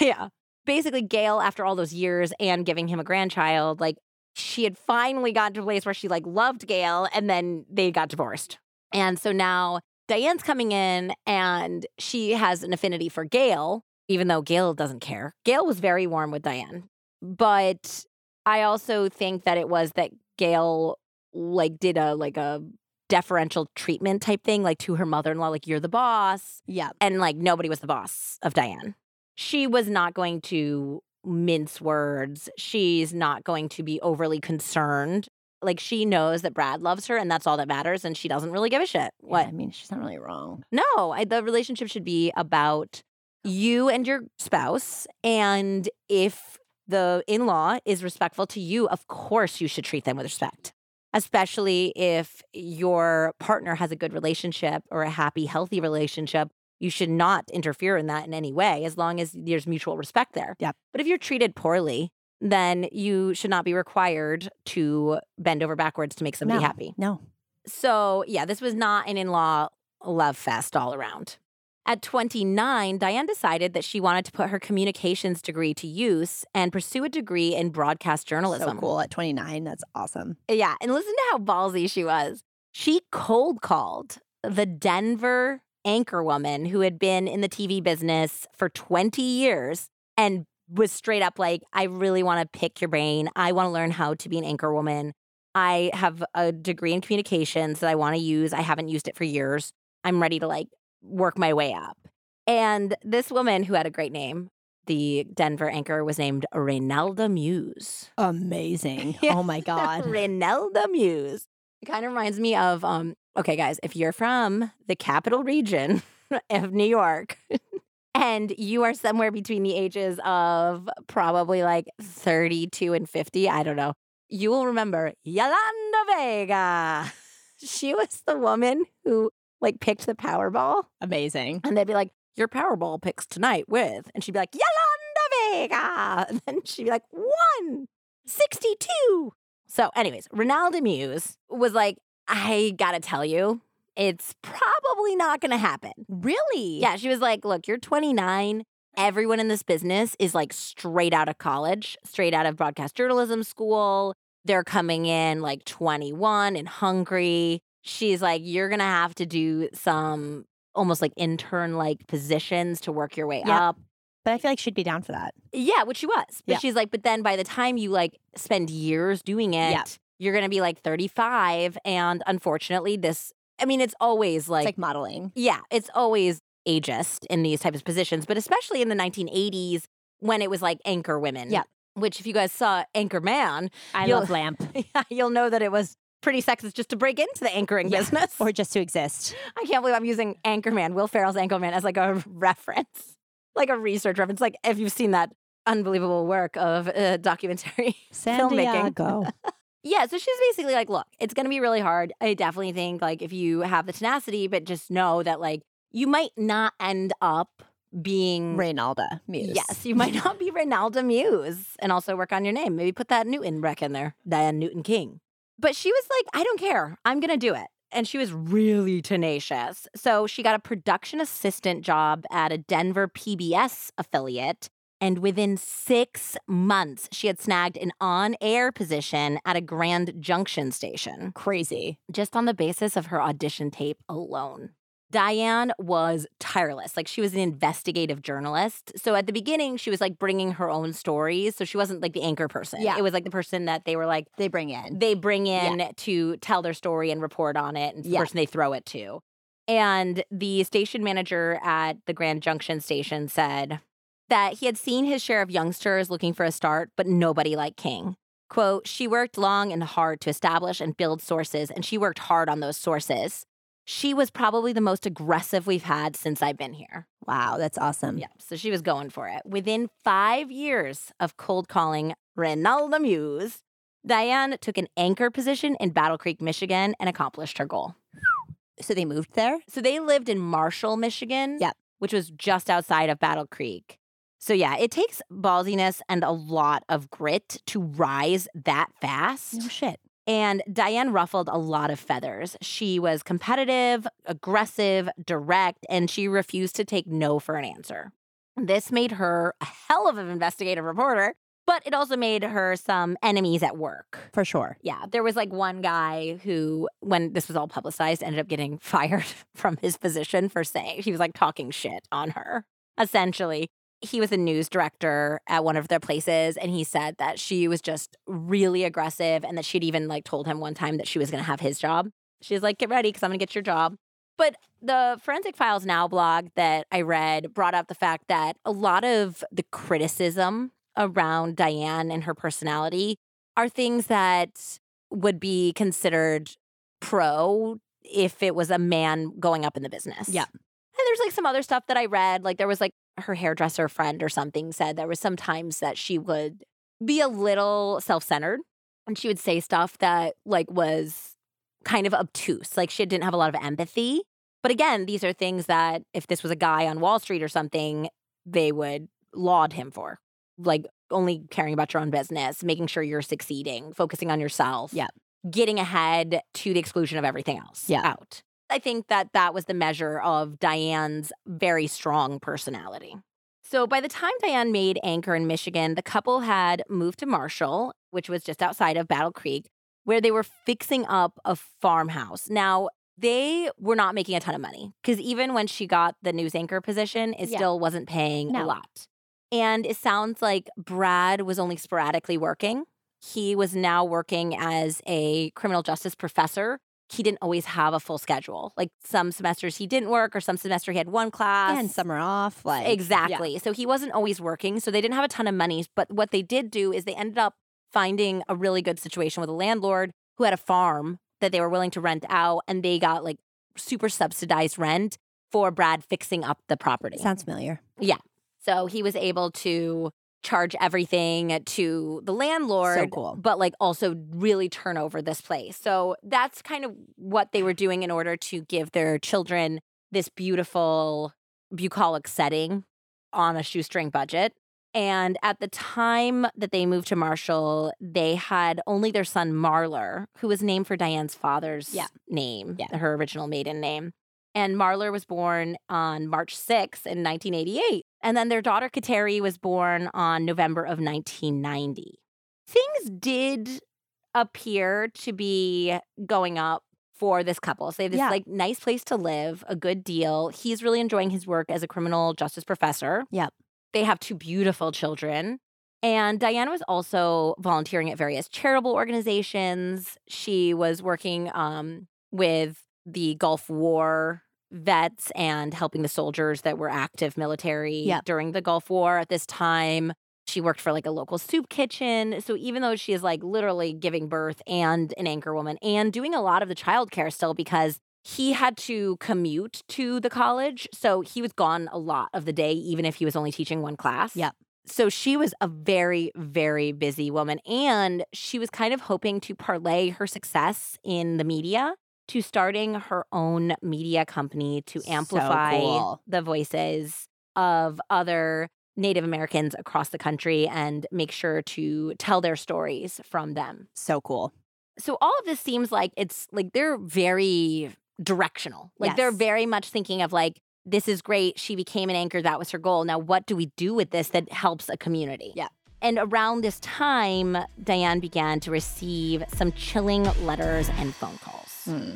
yeah. Basically, Gail, after all those years and giving him a grandchild, like she had finally gotten to a place where she like loved Gail and then they got divorced. And so now Diane's coming in and she has an affinity for Gail, even though Gail doesn't care. Gail was very warm with Diane. But I also think that it was that Gail like did a like a deferential treatment type thing, like to her mother in law, like, you're the boss. Yep. And like, nobody was the boss of Diane. She was not going to mince words. She's not going to be overly concerned. Like, she knows that Brad loves her and that's all that matters. And she doesn't really give a shit. What? I mean, she's not really wrong. No, I, the relationship should be about you and your spouse. And if the in law is respectful to you, of course you should treat them with respect, especially if your partner has a good relationship or a happy, healthy relationship. You should not interfere in that in any way as long as there's mutual respect there. Yep. But if you're treated poorly, then you should not be required to bend over backwards to make somebody No. happy. No. So, yeah, this was not an in law love fest all around. At 29, Diane decided that she wanted to put her communications degree to use and pursue a degree in broadcast journalism. So cool. At 29, that's awesome. Yeah, and listen to how ballsy she was. She cold called the Denver anchor woman who had been in the TV business for 20 years and was straight up like, I really want to pick your brain. I want to learn how to be an anchor woman. I have a degree in communications that I want to use. I haven't used it for years. I'm ready to like work my way up. And this woman who had a great name, the Denver anchor, was named Reynelda Muse. Amazing. Oh my God. Reynelda Muse. It kind of reminds me of um okay guys, if you're from the capital region of New York and you are somewhere between the ages of probably like 32 and 50, I don't know. You will remember Yolanda Vega. She was the woman who like picked the Powerball Amazing. and they'd be like, Your Powerball picks tonight with. And she'd be like, Yolanda Vega. And then she'd be like, One, 62. So, anyways, Ronaldo Muse was like, I gotta tell you, it's probably not gonna happen. Really? Yeah, she was like, Look, you're 29. Everyone in this business is like straight out of college, straight out of broadcast journalism school. They're coming in like 21 and hungry. She's like, You're gonna have to do some almost like intern like positions to work your way Yeah. up. But I feel like she'd be down for that. Yeah, which she was. But Yeah. she's like, but then by the time you like spend years doing it, Yeah. you're gonna be like 35. And unfortunately, this I mean, it's always like, It's like modeling. yeah, it's always ageist in these types of positions, but especially in the 1980s when it was like anchor women. Yeah. Which if you guys saw Anchor Man, I love lamp. you'll know that it was pretty sexist just to break into the anchoring Yeah. business. or just to exist. I can't believe I'm using Anchorman, Will Ferrell's Anchorman, as like a reference, like a research reference. Like if you've seen that unbelievable work of uh, documentary filmmaking. Santiago. Yeah, so she's basically like, look, it's going to be really hard. I definitely think like if you have the tenacity, but just know that like you might not end up being Reynelda Muse. Yes, you might not be Ronaldo Muse and also work on your name. Maybe put that Newton Breck in there, Diane Newton King. But she was like, I don't care. I'm going to do it. And she was really tenacious. So she got a production assistant job at a Denver PBS affiliate. And within six months, she had snagged an on air position at a Grand Junction station Crazy. just on the basis of her audition tape alone. Diane was tireless. Like she was an investigative journalist. So at the beginning, she was like bringing her own stories. So she wasn't like the anchor person. Yeah. It was like the person that they were like, They bring in. they bring in to tell their story and report on it and the Yeah. person they throw it to. And the station manager at the Grand Junction station said that he had seen his share of youngsters looking for a start, but nobody like King. Quote, she worked long and hard to establish and build sources, and she worked hard on those sources. She was probably the most aggressive we've had since I've been here. Wow, that's awesome. Yeah, so she was going for it. Within five years of cold calling Reynelda Muse, Diane took an anchor position in Battle Creek, Michigan, and accomplished her goal. So they moved there? So they lived in Marshall, Michigan, Yep. which was just outside of Battle Creek. So yeah, it takes ballsiness and a lot of grit to rise that fast. No shit. And Diane ruffled a lot of feathers. She was competitive, aggressive, direct, and she refused to take no for an answer. This made her a hell of an investigative reporter, but it also made her some enemies at work. For sure. Yeah, there was like one guy who, when this was all publicized, ended up getting fired from his position for saying he was like talking shit on her, essentially. He was a news director at one of their places, and he said that she was just really aggressive and that she'd even like told him one time that she was going to have his job. She's like, Get ready because I'm going to get your job. But the Forensic Files Now blog that I read brought up the fact that a lot of the criticism around Diane and her personality are things that would be considered pro if it was a man going up in the business. Yeah. And there's like some other stuff that I read. Like there was like her hairdresser friend or something said there was sometimes that she would be a little self-centered and she would say stuff that like was kind of obtuse. Like she didn't have a lot of empathy. But again, these are things that if this was a guy on Wall Street or something, they would laud him for. Like only caring about your own business, making sure you're succeeding, focusing on yourself. Yeah. Getting ahead to the exclusion of everything else Yeah. out. I think that that was the measure of Diane's very strong personality. So by the time Diane made anchor in Michigan, the couple had moved to Marshall, which was just outside of Battle Creek, where they were fixing up a farmhouse. Now, they were not making a ton of money because even when she got the news anchor position, it Yeah. still wasn't paying a lot. And it sounds like Brad was only sporadically working. He was now working as a criminal justice professor. He didn't always have a full schedule. Like some semesters he didn't work, or some semester he had one class. and summer off. Like Exactly. So he wasn't always working. So they didn't have a ton of money. But what they did do is they ended up finding a really good situation with a landlord who had a farm that they were willing to rent out. And they got like super subsidized rent for Brad fixing up the property. Sounds familiar. Yeah. So he was able to charge everything to the landlord, cool. but like also really turn over this place. So that's kind of what they were doing in order to give their children this beautiful bucolic setting on a shoestring budget. And at the time that they moved to Marshall, they had only their son Marlar, who was named for Diane's father's Yeah. name, Yeah. her original maiden name. And Marlar was born on March 6th in 1988. And then their daughter Kateri was born on November of 1990. Things did appear to be going up for this couple. So they have this Yeah. like nice place to live, a good deal. He's really enjoying his work as a criminal justice professor. Yep. They have two beautiful children. And Diana was also volunteering at various charitable organizations. She was working um, with the Gulf War vets and helping the soldiers that were active military Yep. during the Gulf War at this time. She worked for like a local soup kitchen. So even though she is like literally giving birth and an anchor woman and doing a lot of the childcare still because he had to commute to the college. So he was gone a lot of the day, even if he was only teaching one class. Yep. So she was a very, very busy woman. And she was kind of hoping to parlay her success in the media to starting her own media company to So amplify cool. the voices of other Native Americans across the country and make sure to tell their stories from them. So cool. So all of this seems like it's like they're very directional. Like they're very much thinking of like this is great. She became an anchor. That was her goal. Now, what do we do with this that helps a community? Yeah. And around this time, Diane began to receive some chilling letters and phone calls. Hmm.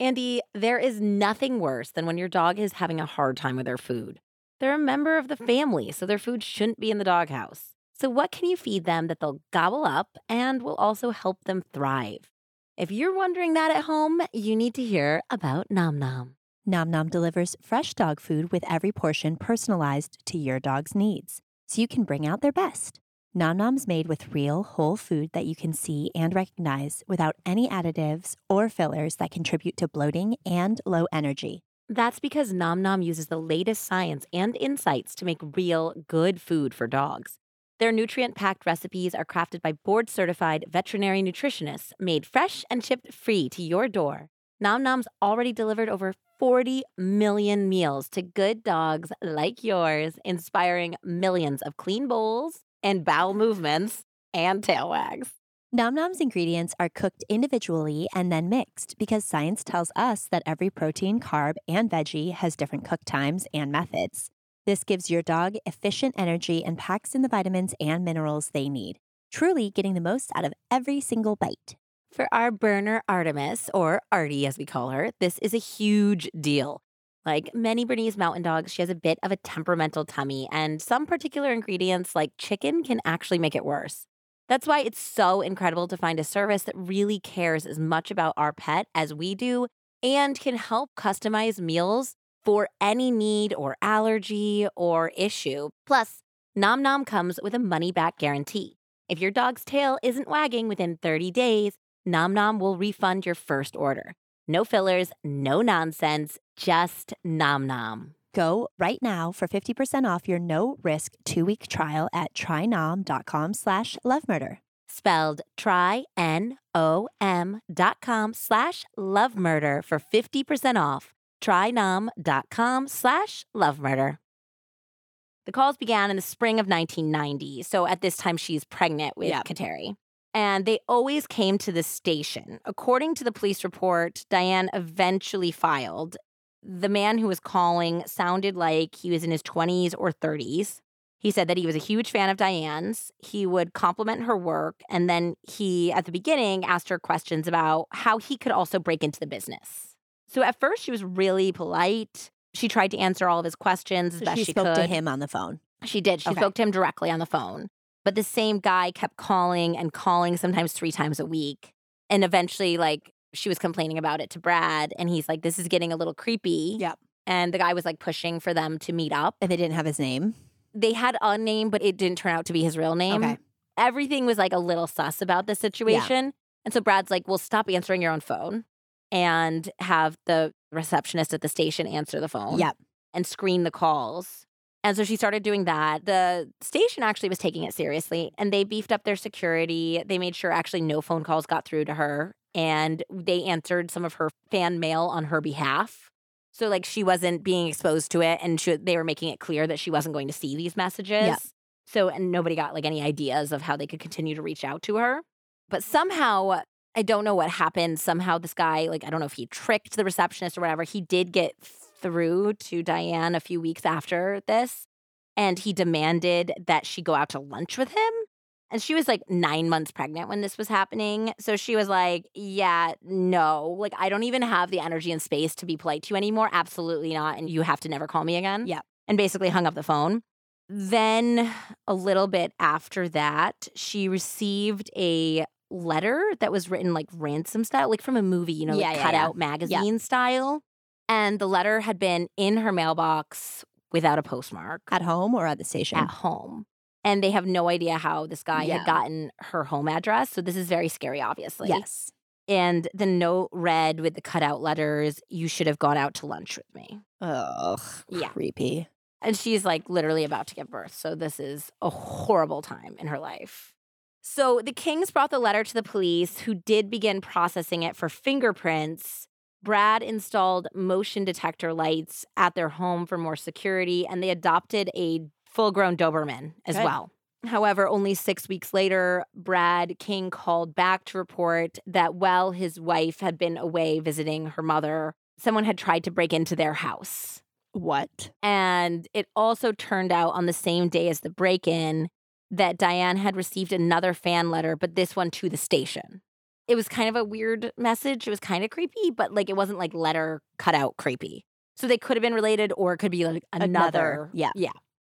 Andie, there is nothing worse than when your dog is having a hard time with their food. They're a member of the family, so their food shouldn't be in the doghouse. So, what can you feed them that they'll gobble up and will also help them thrive? If you're wondering that at home, you need to hear about Nom Nom. Nom Nom delivers fresh dog food with every portion personalized to your dog's needs, so you can bring out their best. Nom Nom's made with real, whole food that you can see and recognize without any additives or fillers that contribute to bloating and low energy. That's because Nom Nom uses the latest science and insights to make real, good food for dogs. Their nutrient packed recipes are crafted by board certified veterinary nutritionists, made fresh and shipped free to your door. Nom Nom's already delivered over 40 million meals to good dogs like yours, inspiring millions of clean bowls and bowel movements and tail wags. Nom Nom's ingredients are cooked individually and then mixed because science tells us that every protein, carb, and veggie has different cook times and methods. This gives your dog efficient energy and packs in the vitamins and minerals they need, truly getting the most out of every single bite. For our Berner Artemis, or Artie as we call her, this is a huge deal. Like many Bernese mountain dogs, she has a bit of a temperamental tummy, and some particular ingredients like chicken can actually make it worse. That's why it's so incredible to find a service that really cares as much about our pet as we do and can help customize meals for any need or allergy or issue. Plus, Nom Nom comes with a money back guarantee. If your dog's tail isn't wagging within 30 days, Nom Nom will refund your first order. No fillers, no nonsense, just Nom Nom. Go right now for 50% off your no-risk two-week trial at trynom.com slash lovemurder. Spelled try N-O-M dot com slash love murder for 50% off. Trynom.com slash love murder. The calls began in the spring of 1990. So at this time, she's pregnant with Yeah. Kateri. And they always came to the station. According to the police report, Diane eventually filed. The man who was calling sounded like he was in his 20s or 30s. He said that he was a huge fan of Diane's. He would compliment her work. And then he, at the beginning, asked her questions about how he could also break into the business. So at first, she was really polite. She tried to answer all of his questions as So best she she spoke could. to him on the phone. She did. She Okay. spoke to him directly on the phone. But the same guy kept calling and calling, sometimes three times a week. And eventually, like, she was complaining about it to Brad. And he's like, this is getting a little creepy. Yep. And the guy was like pushing for them to meet up. And they didn't have his name. They had a name, but it didn't turn out to be his real name. Okay. Everything was like a little sus about the situation. And so Brad's like, well, stop answering your own phone and have the receptionist at the station answer the phone Yep. and screen the calls. And so she started doing that. The station actually was taking it seriously and they beefed up their security. They made sure actually no phone calls got through to her and they answered some of her fan mail on her behalf. So like she wasn't being exposed to it and she, they were making it clear that she wasn't going to see these messages. So and nobody got like any ideas of how they could continue to reach out to her. But somehow I don't know what happened. Somehow this guy, like, I don't know if he tricked the receptionist or whatever. He did get through to Diane a few weeks after this, and he demanded that she go out to lunch with him. And she was like nine months pregnant when this was happening. So she was like, Yeah, no, like, I don't even have the energy and space to be polite to you anymore. Absolutely not. And you have to never call me again. Yep. And basically hung up the phone. Then, a little bit after that, she received a letter that was written like ransom style, like from a movie, you know, Yeah, like yeah, cut yeah. out magazine style. And the letter had been in her mailbox without a postmark At home or at the station? at home. And they have no idea how this guy Yeah. had gotten her home address. So this is very scary, obviously. yes. And the note read with the cutout letters, you should have gone out to lunch with me. Ugh. Yeah. Creepy. And she's like literally about to give birth. So this is a horrible time in her life. So the Kings brought the letter to the police, who did begin processing it for fingerprints. Brad installed motion detector lights at their home for more security, and they adopted a full grown Doberman as Good. well. However, only six weeks later, Brad King called back to report that while his wife had been away visiting her mother, someone had tried to break into their house. What? And it also turned out on the same day as the break in that Diane had received another fan letter, but this one to the station. It was kind of a weird message. It was kind of creepy, but like it wasn't like letter cut out creepy. So they could have been related or it could be like another. Another, yeah. Yeah.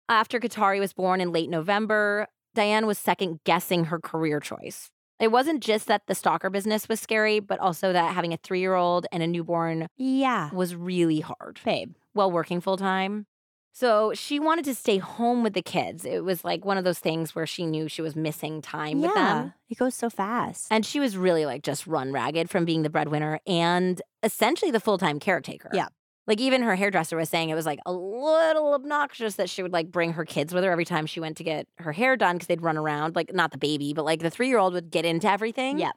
After Kateri was born in late November, Diane was second guessing her career choice. It wasn't just that the stalker business was scary, but also that having a three year old and a newborn Yeah. was really hard Babe. while working full time. So she wanted to stay home with the kids. It was like one of those things where she knew she was missing time with them. It goes so fast. And she was really like just run ragged from being the breadwinner and essentially the full time caretaker. Yeah. Like even her hairdresser was saying it was like a little obnoxious that she would like bring her kids with her every time she went to get her hair done because they'd run around. Like not the baby, but like the three year old would get into everything. Yeah.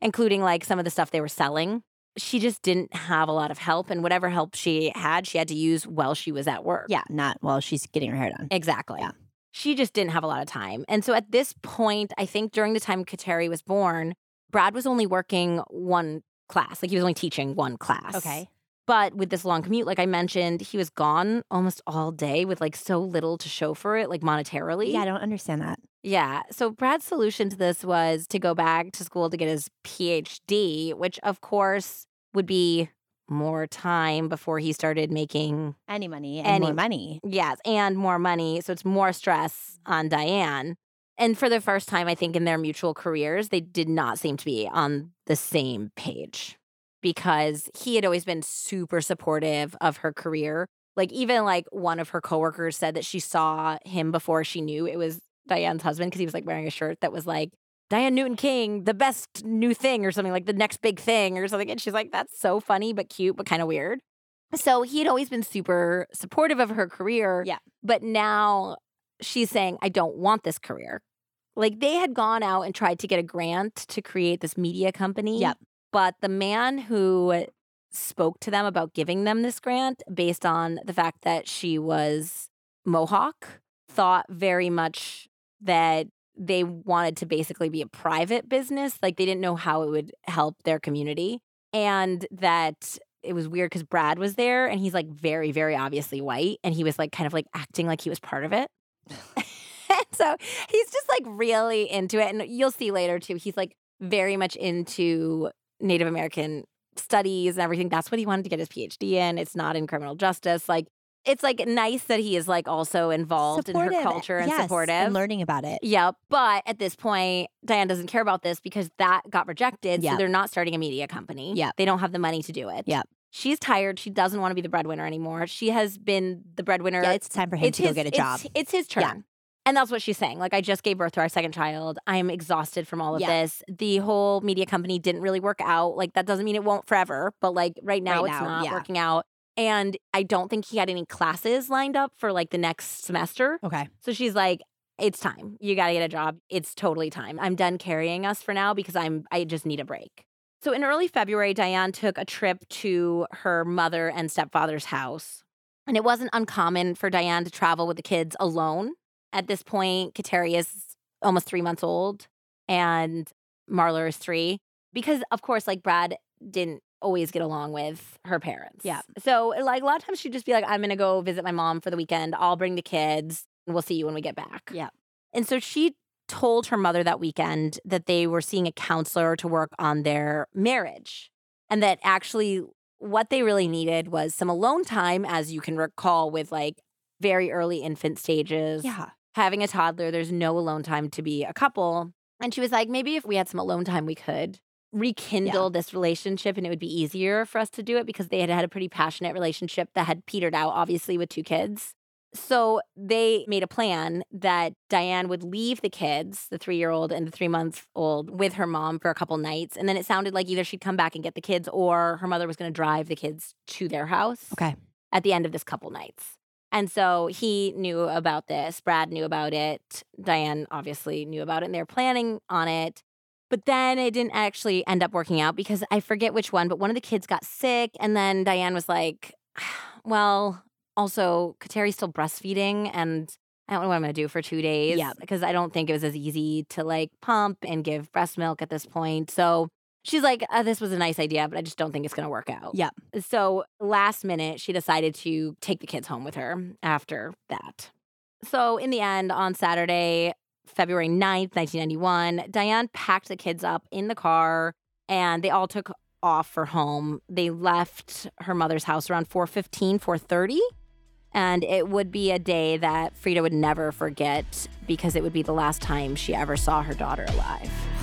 Including like some of the stuff they were selling. She just didn't have a lot of help. And whatever help she had, she had to use while she was at work. yeah, not while she's getting her hair done. Exactly. Yeah. She just didn't have a lot of time. And so at this point, I think during the time Kateri was born, Brad was only working one class. Like he was only teaching one class. Okay. But with this long commute, like I mentioned, he was gone almost all day with like so little to show for it, like monetarily. Yeah, I don't understand that. Yeah. So Brad's solution to this was to go back to school to get his PhD, which of course would be more time before he started making Any money and Any- more money. Yes, and more money. So it's more stress on Diane. And for the first time, I think in their mutual careers, they did not seem to be on the same page because he had always been super supportive of her career. Like, even like one of her coworkers said that she saw him before she knew it was Diane's husband because he was like wearing a shirt that was like, Diane Newton King, the best new thing, or something like the next big thing, or something. And she's like, that's so funny, but cute, but kind of weird. So he had always been super supportive of her career. Yeah. But now she's saying, I don't want this career. Like they had gone out and tried to get a grant to create this media company. Yep. But the man who spoke to them about giving them this grant based on the fact that she was Mohawk thought very much that they wanted to basically be a private business. Like they didn't know how it would help their community. And that it was weird because Brad was there and he's like very, very obviously white. And he was like kind of like acting like he was part of it. so he's just like really into it. And you'll see later too, he's like very much into Native American studies and everything. That's what he wanted to get his PhD in. It's not in criminal justice. Like it's like nice that he is like also involved in her culture and yes, supportive. And learning about it. Yeah, but at this point, Diane doesn't care about this because that got rejected. Yeah. So they're not starting a media company. Yeah. They don't have the money to do it. Yeah. She's tired. She doesn't want to be the breadwinner anymore. She has been the breadwinner. Yeah, it's time for him It's to go get a job. It's, it's his turn. Yeah. And that's what she's saying. Like, I just gave birth to our second child. I'm exhausted from all of Yeah. this. The whole media company didn't really work out. Like, that doesn't mean it won't forever, but like right now, Right it's now, not yeah. working out. And I don't think he had any classes lined up for like the next semester. Okay. So she's like, it's time. You got to get a job. It's totally time. I'm done carrying us for now because I'm I just need a break. So in early February, Diane took a trip to her mother and stepfather's house. And it wasn't uncommon for Diane to travel with the kids alone. At this point, Kateri is almost three months old and Marlar is three. Because of course, like Brad didn't always get along with her parents. Yeah. So like a lot of times she'd just be like, I'm gonna go visit my mom for the weekend. I'll bring the kids and we'll see you when we get back. Yeah. And so she told her mother that weekend that they were seeing a counselor to work on their marriage. And that actually what they really needed was some alone time, as you can recall, with like very early infant stages. Yeah. Having a toddler, there's no alone time to be a couple. And she was like, maybe if we had some alone time, we could rekindle this relationship and it would be easier for us to do it because they had had a pretty passionate relationship that had petered out, obviously, with two kids. So they made a plan that Diane would leave the kids, the three year old and the three month old, with her mom for a couple nights. And then it sounded like either she'd come back and get the kids or her mother was going to drive the kids to their house Okay. at the end of this couple nights. And so he knew about this. Brad knew about it. Diane obviously knew about it and they were planning on it. But then it didn't actually end up working out because I forget which one, but one of the kids got sick. And then Diane was like, well, also, Kateri's still breastfeeding and I don't know what I'm going to do for two days. Yeah. Because I don't think it was as easy to like pump and give breast milk at this point. So she's like, uh, this was a nice idea, but I just don't think it's going to work out. Yeah. So last minute, she decided to take the kids home with her after that. So in the end, on Saturday, February 9th, 1991, Diane packed the kids up in the car and they all took off for home. They left her mother's house around 4:15, 4:30, and it would be a day that Frida would never forget because it would be the last time she ever saw her daughter alive.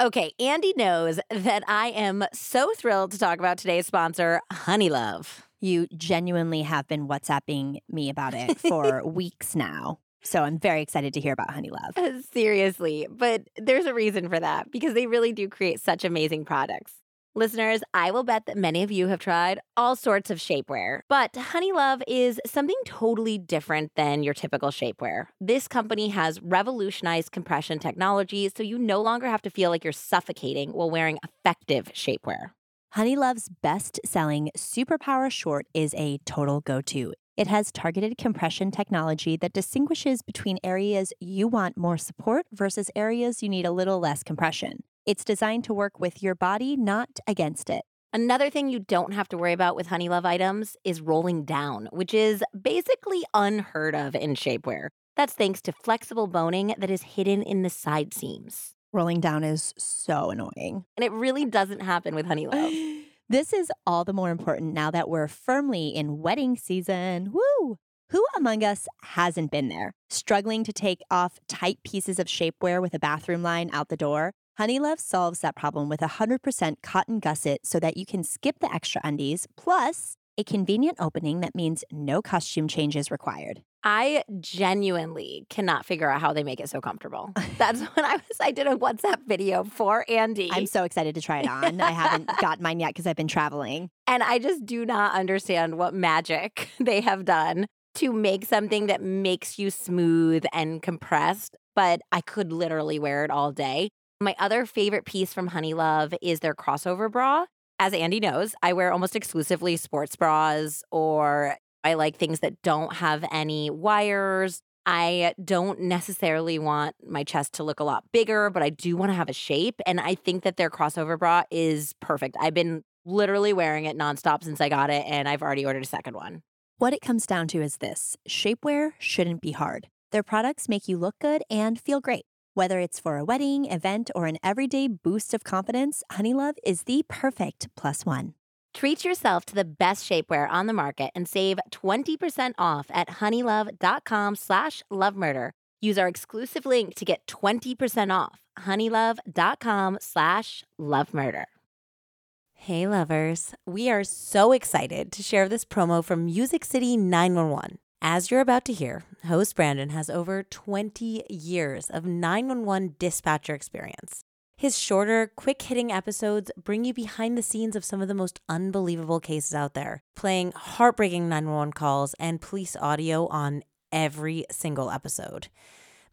Okay, Andie knows that I am so thrilled to talk about today's sponsor, Honeylove. You genuinely have been WhatsApping me about it for weeks now. So I'm very excited to hear about Honeylove. Uh, seriously, but there's a reason for that because they really do create such amazing products. Listeners, I will bet that many of you have tried all sorts of shapewear, but Honeylove is something totally different than your typical shapewear. This company has revolutionized compression technology, so you no longer have to feel like you're suffocating while wearing effective shapewear. Honeylove's best selling Superpower Short is a total go to. It has targeted compression technology that distinguishes between areas you want more support versus areas you need a little less compression. It's designed to work with your body, not against it. Another thing you don't have to worry about with Honeylove items is rolling down, which is basically unheard of in shapewear. That's thanks to flexible boning that is hidden in the side seams. Rolling down is so annoying. And it really doesn't happen with Honeylove. this is all the more important now that we're firmly in wedding season. Woo! Who among us hasn't been there? Struggling to take off tight pieces of shapewear with a bathroom line out the door? Honeylove solves that problem with 100% cotton gusset so that you can skip the extra undies, plus a convenient opening that means no costume changes required. I genuinely cannot figure out how they make it so comfortable. That's when I was I did a WhatsApp video for Andie. I'm so excited to try it on. I haven't got mine yet because I've been traveling. And I just do not understand what magic they have done to make something that makes you smooth and compressed, but I could literally wear it all day. My other favorite piece from Honeylove is their crossover bra. As Andie knows, I wear almost exclusively sports bras or I like things that don't have any wires. I don't necessarily want my chest to look a lot bigger, but I do want to have a shape. And I think that their crossover bra is perfect. I've been literally wearing it nonstop since I got it, and I've already ordered a second one. What it comes down to is this shapewear shouldn't be hard. Their products make you look good and feel great. Whether it's for a wedding, event, or an everyday boost of confidence, Honeylove is the perfect plus one. Treat yourself to the best shapewear on the market and save 20% off at honeylove.com slash lovemurder. Use our exclusive link to get 20% off. honeylove.com slash lovemurder. Hey lovers, we are so excited to share this promo from Music City 911. As you're about to hear, host Brandon has over 20 years of 911 dispatcher experience. His shorter, quick hitting episodes bring you behind the scenes of some of the most unbelievable cases out there, playing heartbreaking 911 calls and police audio on every single episode.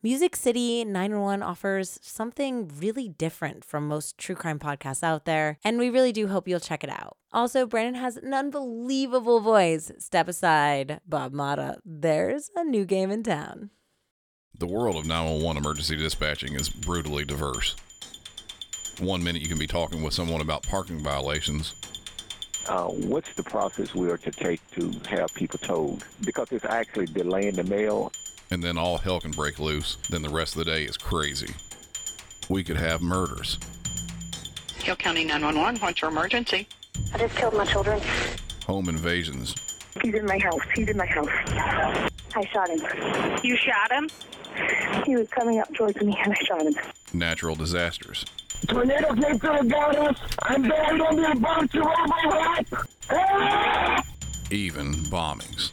Music City 911 offers something really different from most true crime podcasts out there, and we really do hope you'll check it out. Also, Brandon has an unbelievable voice. Step aside, Bob Motta. There's a new game in town. The world of 911 emergency dispatching is brutally diverse. One minute you can be talking with someone about parking violations. Uh, what's the process we are to take to have people towed? Because it's actually delaying the mail and then all hell can break loose, then the rest of the day is crazy. We could have murders. Hill County 911, what's your emergency? I just killed my children. Home invasions. He's in my house. He's in my house. I shot him. You shot him? He was coming up towards me and I shot him. Natural disasters. Tornado came through got us. I'm buried under a bunch of overlap. Ah! Even bombings.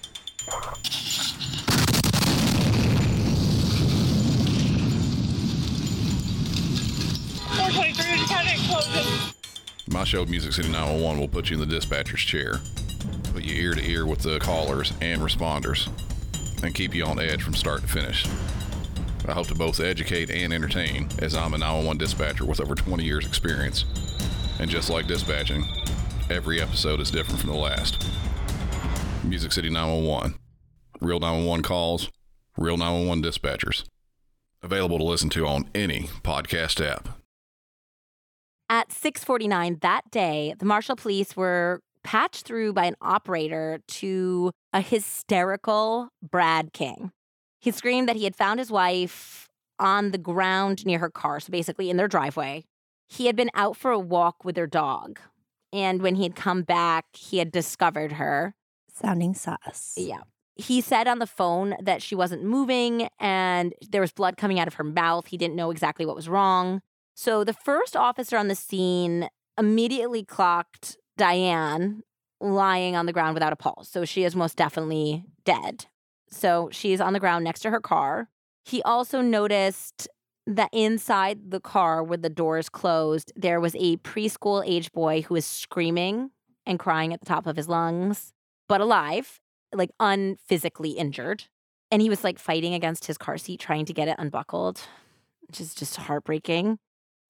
My show, Music City 911, will put you in the dispatcher's chair, put you ear to ear with the callers and responders, and keep you on edge from start to finish. I hope to both educate and entertain, as I'm a 911 dispatcher with over 20 years' experience. And just like dispatching, every episode is different from the last. Music City 911. Real 911 calls, real 911 dispatchers. Available to listen to on any podcast app. At 6:49 that day, the Marshall police were patched through by an operator to a hysterical Brad King. He screamed that he had found his wife on the ground near her car, so basically in their driveway. He had been out for a walk with their dog. And when he had come back, he had discovered her. Sounding sus. Yeah. He said on the phone that she wasn't moving and there was blood coming out of her mouth. He didn't know exactly what was wrong. So the first officer on the scene immediately clocked Diane lying on the ground without a pulse. So she is most definitely dead. So she's on the ground next to her car. He also noticed that inside the car with the doors closed, there was a preschool age boy who was screaming and crying at the top of his lungs, but alive, like unphysically injured. And he was like fighting against his car seat, trying to get it unbuckled, which is just heartbreaking.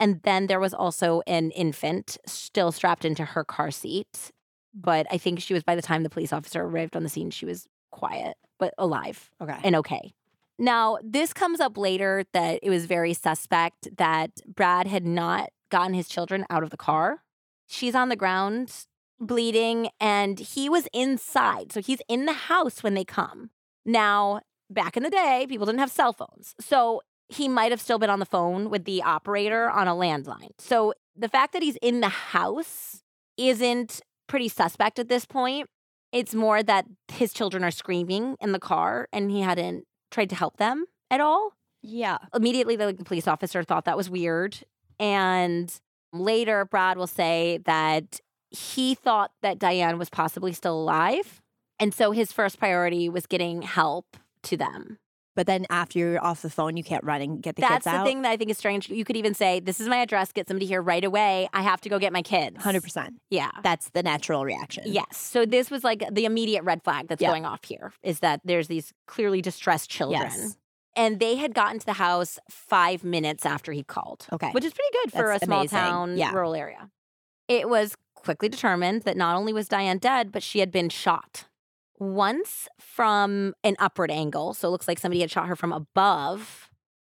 And then there was also an infant still strapped into her car seat. But I think she was, by the time the police officer arrived on the scene, she was quiet, but alive Okay. and okay. Now, this comes up later that it was very suspect that Brad had not gotten his children out of the car. She's on the ground bleeding, and he was inside. So he's in the house when they come. Now, back in the day, people didn't have cell phones. So he might have still been on the phone with the operator on a landline. So the fact that he's in the house isn't pretty suspect at this point. It's more that his children are screaming in the car and he hadn't tried to help them at all. Yeah. Immediately, the, the police officer thought that was weird. And later, Brad will say that he thought that Diane was possibly still alive. And so his first priority was getting help to them. But then after you're off the phone, you can't run and get the That's kids out. That's the thing that I think is strange. You could even say, This is my address, get somebody here right away. I have to go get my kids. 100%. Yeah. That's the natural reaction. Yes. So this was like the immediate red flag that's Yeah. going off here is that there's these clearly distressed children. Yes. And they had gotten to the house five minutes after he called. Okay. Which is pretty good for That's a small amazing. town, Yeah. rural area. It was quickly determined that not only was Diane dead, but she had been shot. Once from an upward angle. So it looks like somebody had shot her from above.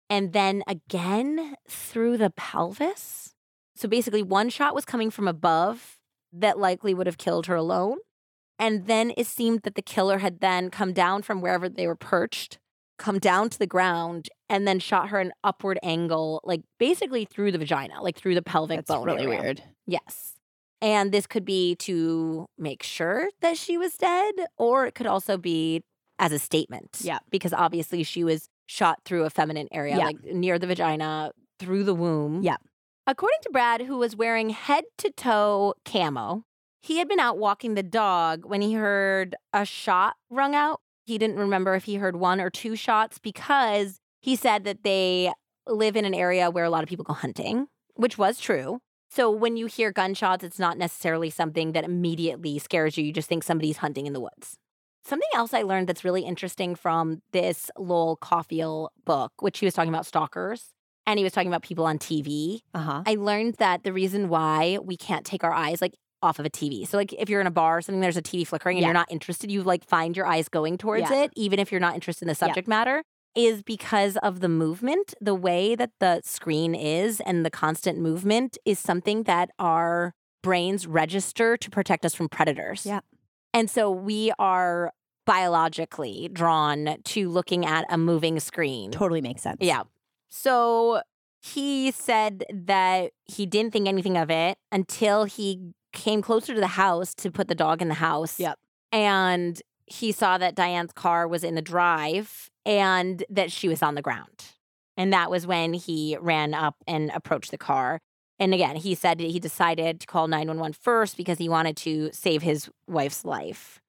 And then again through the pelvis. So basically, one shot was coming from above that likely would have killed her alone. And then it seemed that the killer had then come down from wherever they were perched, come down to the ground, and then shot her an upward angle, like basically through the vagina, like through the pelvic That's bone. really area. weird. Yes. And this could be to make sure that she was dead, or it could also be as a statement. Yeah. Because obviously she was shot through a feminine area, Yeah. like near the vagina, through the womb. Yeah. According to Brad, who was wearing head to toe camo, he had been out walking the dog when he heard a shot rung out. He didn't remember if he heard one or two shots because he said that they live in an area where a lot of people go hunting, which was true. So when you hear gunshots, it's not necessarily something that immediately scares you. You just think somebody's hunting in the woods. Something else I learned that's really interesting from this Lowell Cauffiel book, which he was talking about stalkers and he was talking about people on TV. Uh huh. I learned that the reason why we can't take our eyes like off of a TV. So like if you're in a bar or something, there's a TV flickering and Yeah. you're not interested, you like find your eyes going towards Yeah. it, even if you're not interested in the Yeah. subject matter, is because of the movement. The way that the screen is and the constant movement is something that our brains register to protect us from predators. Yeah. And so we are biologically drawn to looking at a moving screen. Totally makes sense. Yeah. So he said that he didn't think anything of it until he came closer to the house to put the dog in the house. Yep. And he saw that Diane's car was in the drive and that she was on the ground. And that was when he ran up and approached the car. And again, he said he decided to call 911 first because he wanted to save his wife's life.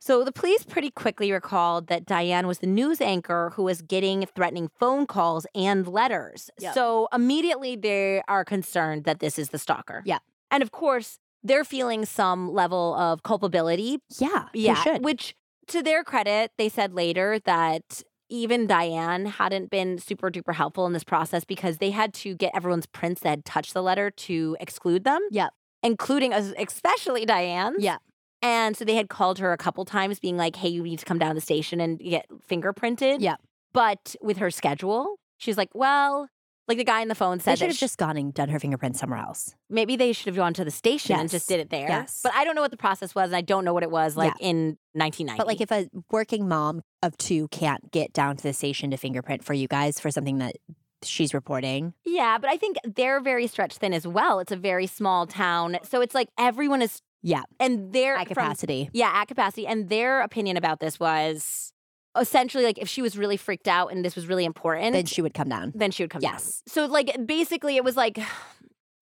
So the police pretty quickly recalled that Diane was the news anchor who was getting threatening phone calls and letters. Yep. So immediately they are concerned that this is the stalker. Yeah. And of course, they're feeling some level of culpability. Yeah. Yeah. Which, to their credit, they said later that even Diane hadn't been super duper helpful in this process because they had to get everyone's prints that had touched the letter to exclude them. Yep. Including especially Diane's. Yeah. And so they had called her a couple times, being like, hey, you need to come down to the station and get fingerprinted. Yeah. But with her schedule, she's like, well, like the guy on the phone said, they should have just gone and done her fingerprints somewhere else. maybe they should have gone to the station and just did it there. Yes. But I don't know what the process was. And I don't know what it was like in 1990. But like if a working mom of two can't get down to the station to fingerprint for you guys for something that she's reporting. Yeah, but I think they're very stretched thin as well. It's a very small town. So it's like everyone is, Yeah. and their At from- capacity. yeah, at capacity. And their opinion about this was essentially like if she was really freaked out and this was really important, Then she would come down. then she would come down. Yes. down. So like basically it was like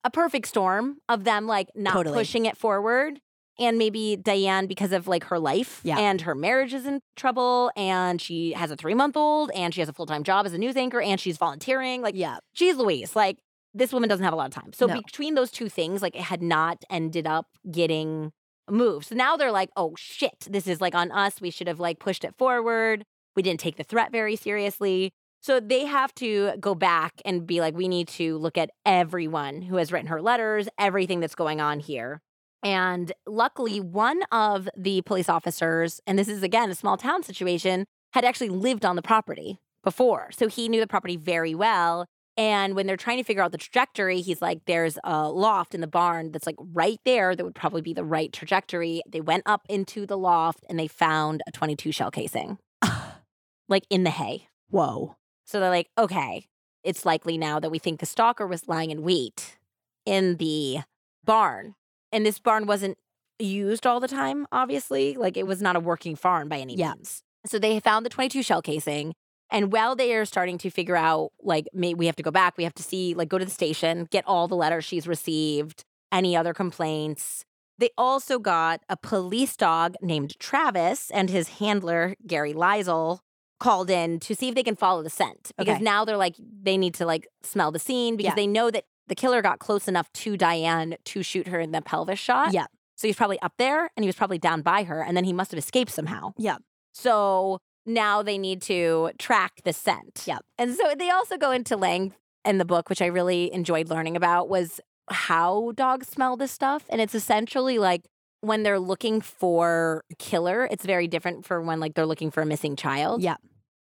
a perfect storm of them like not Totally. pushing it forward. And maybe Diane, because of like her life Yeah. and her marriage is in trouble, and she has a three month old, and she has a full time job as a news anchor, and she's volunteering. Like, Yeah. she's Louise. Like, this woman doesn't have a lot of time. So, No. between those two things, like, it had not ended up getting moved. So now they're like, oh shit, this is like on us. We should have like pushed it forward. We didn't take the threat very seriously. So they have to go back and be like, we need to look at everyone who has written her letters, everything that's going on here. And luckily, one of the police officers, and this is again a small town situation, had actually lived on the property before. So he knew the property very well. And when they're trying to figure out the trajectory, he's like, there's a loft in the barn that's like right there that would probably be the right trajectory. They went up into the loft and they found a 22 shell casing, like in the hay. Whoa. So they're like, okay, it's likely now that we think the stalker was lying in wait in the barn. And this barn wasn't used all the time, obviously. Like it was not a working farm by any Yeah. means. So they found the 22 shell casing. And while they are starting to figure out, like, maybe we have to go back, we have to see, like, go to the station, get all the letters she's received, any other complaints. They also got a police dog named Travis and his handler, Gary Liesel, called in to see if they can follow the scent because Okay. now they're like they need to like smell the scene because Yeah. they know that the killer got close enough to Diane to shoot her in the pelvis shot. Yeah. So he's probably up there and he was probably down by her and then he must have escaped somehow. Yeah. So now they need to track the scent. Yep. And so they also go into length in the book, which I really enjoyed learning about, was how dogs smell this stuff. And it's essentially like when they're looking for a killer, it's very different for when like they're looking for a missing child. Yeah.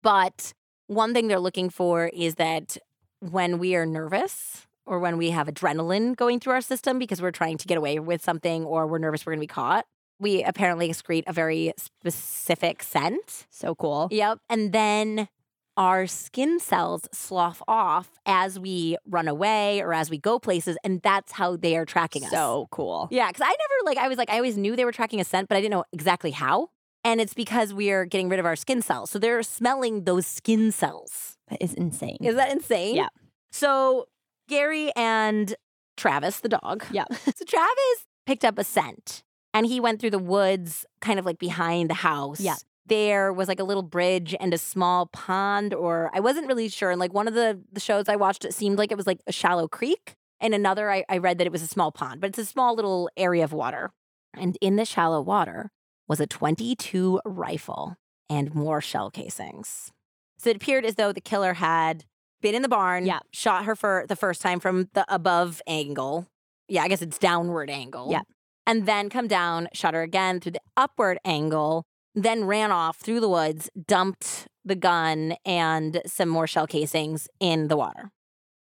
But one thing they're looking for is that when we are nervous or when we have adrenaline going through our system because we're trying to get away with something or we're nervous we're going to be caught, we apparently excrete a very specific scent. So cool. Yep. And then our skin cells slough off as we run away or as we go places. And that's how they are tracking us. So cool. Yeah, because I never like I was like I always knew they were tracking a scent, but I didn't know exactly how. And it's because we are getting rid of our skin cells, so they're smelling those skin cells. That is insane. Is that insane? Yeah. So Gary and Travis, the dog. Yeah. so Travis picked up a scent, and he went through the woods, kind of like behind the house. Yeah. There was like a little bridge and a small pond, or I wasn't really sure. And like one of the the shows I watched, it seemed like it was like a shallow creek. And another, I, I read that it was a small pond, but it's a small little area of water. And in the shallow water was a 22 rifle and more shell casings. So it appeared as though the killer had been in the barn, Yeah. shot her for the first time from the above angle. Yeah, I guess it's downward angle. Yeah. And then come down, shot her again through the upward angle, then ran off through the woods, dumped the gun and some more shell casings in the water.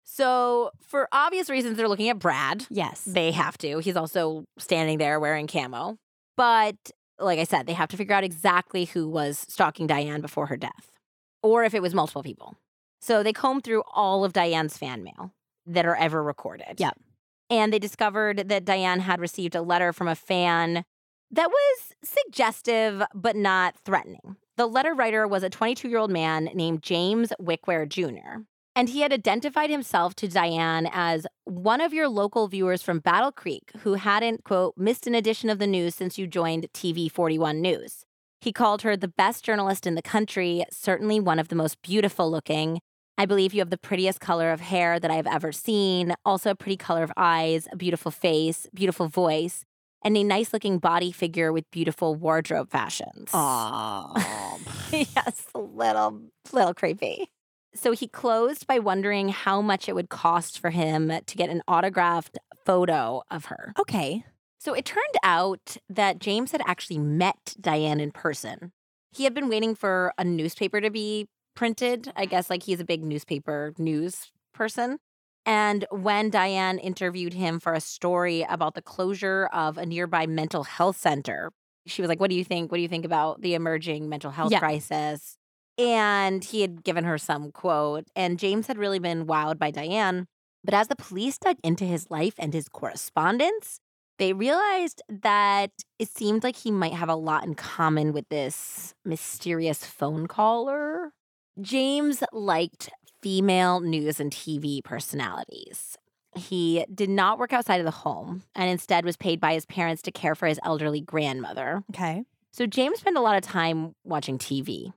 So, for obvious reasons, they're looking at Brad. Yes. They have to. He's also standing there wearing camo. But like I said, they have to figure out exactly who was stalking Diane before her death or if it was multiple people. So they comb through all of Diane's fan mail that are ever recorded. Yep. And they discovered that Diane had received a letter from a fan that was suggestive but not threatening. The letter writer was a 22 year old man named James Wickware Jr. And he had identified himself to Diane as one of your local viewers from Battle Creek who hadn't, quote, missed an edition of the news since you joined TV 41 News. He called her the best journalist in the country, certainly one of the most beautiful looking. I believe you have the prettiest color of hair that I've ever seen, also a pretty color of eyes, a beautiful face, beautiful voice, and a nice looking body figure with beautiful wardrobe fashions. Aw. yes, a little, little creepy. So he closed by wondering how much it would cost for him to get an autographed photo of her. okay. So it turned out that James had actually met Diane in person. He had been waiting for a newspaper to be printed. I guess like he's a big newspaper news person. And when Diane interviewed him for a story about the closure of a nearby mental health center, she was like, What do you think? What do you think about the emerging mental health Yeah. crisis? And he had given her some quote. And James had really been wowed by Diane. But as the police dug into his life and his correspondence, they realized that it seemed like he might have a lot in common with this mysterious phone caller. James liked female news and TV personalities. He did not work outside of the home and instead was paid by his parents to care for his elderly grandmother. Okay. So James spent a lot of time watching TV.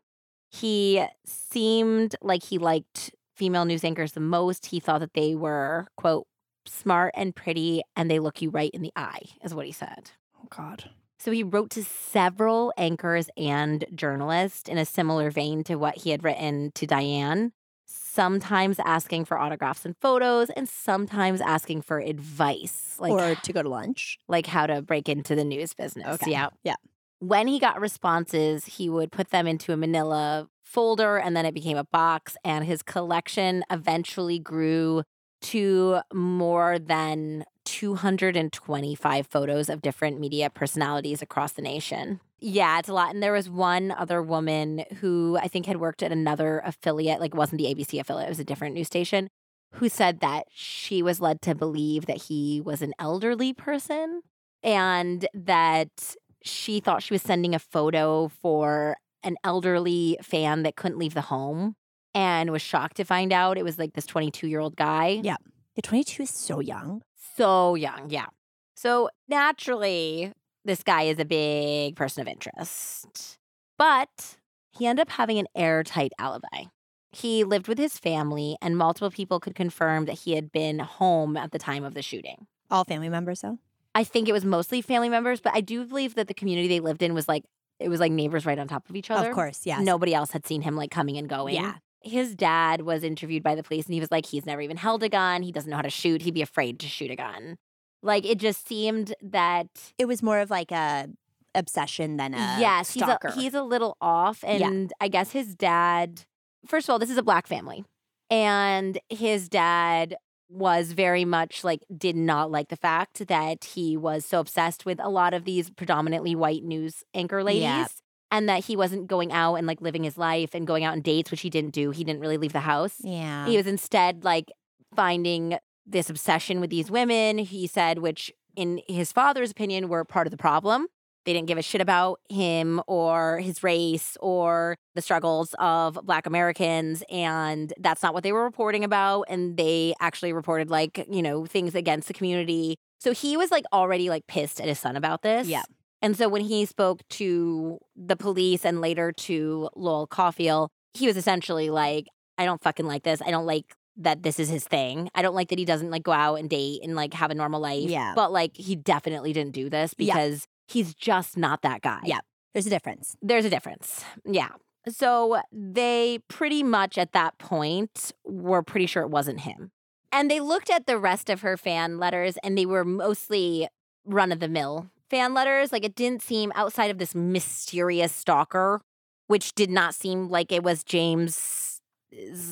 He seemed like he liked female news anchors the most. He thought that they were, quote, smart and pretty and they look you right in the eye, is what he said. Oh, God. So he wrote to several anchors and journalists in a similar vein to what he had written to Diane, sometimes asking for autographs and photos and sometimes asking for advice, like or to go to lunch. like how to break into the news business. Okay. Yeah. Yeah. When he got responses, he would put them into a manila folder and then it became a box and his collection eventually grew to more than 225 photos of different media personalities across the nation. Yeah, it's a lot. And there was one other woman who I think had worked at another affiliate, like wasn't the ABC affiliate, it was a different news station, who said that she was led to believe that he was an elderly person and that she thought she was sending a photo for an elderly fan that couldn't leave the home and was shocked to find out it was like this 22 year old guy. Yeah. The 22 is so young. So young, yeah. So naturally, this guy is a big person of interest. But he ended up having an airtight alibi. He lived with his family, and multiple people could confirm that he had been home at the time of the shooting. All family members, though. I think it was mostly family members, but I do believe that the community they lived in was like, it was like neighbors right on top of each other. Of course, yeah. Nobody else had seen him like coming and going. Yeah. His dad was interviewed by the police and he was like, he's never even held a gun. He doesn't know how to shoot. He'd be afraid to shoot a gun. Like it just seemed that It was more of like a obsession than a yes, stalker. he's a, he's a little off. Yeah. And I guess his dad, first of all, this is a black family. And his dad was very much like, did not like the fact that he was so obsessed with a lot of these predominantly white news anchor ladies. Yeah. And that he wasn't going out and like living his life and going out on dates, which he didn't do. He didn't really leave the house. yeah. He was instead like finding this obsession with these women, he said, which in his father's opinion were part of the problem. They didn't give a shit about him or his race or the struggles of Black Americans. And that's not what they were reporting about. And they actually reported like, you know, things against the community. So he was like already like pissed at his son about this. Yeah. And so when he spoke to the police and later to Lowell Cauffiel, he was essentially like, I don't fucking like this. I don't like that this is his thing. I don't like that he doesn't like go out and date and like have a normal life. Yeah. But like he definitely didn't do this Yeah. because he's just not that guy. Yeah. There's a difference. There's a difference. Yeah. So they pretty much at that point were pretty sure it wasn't him. And they looked at the rest of her fan letters and they were mostly run of the mill fan letters. Like it didn't seem outside of this mysterious stalker, which did not seem like it was James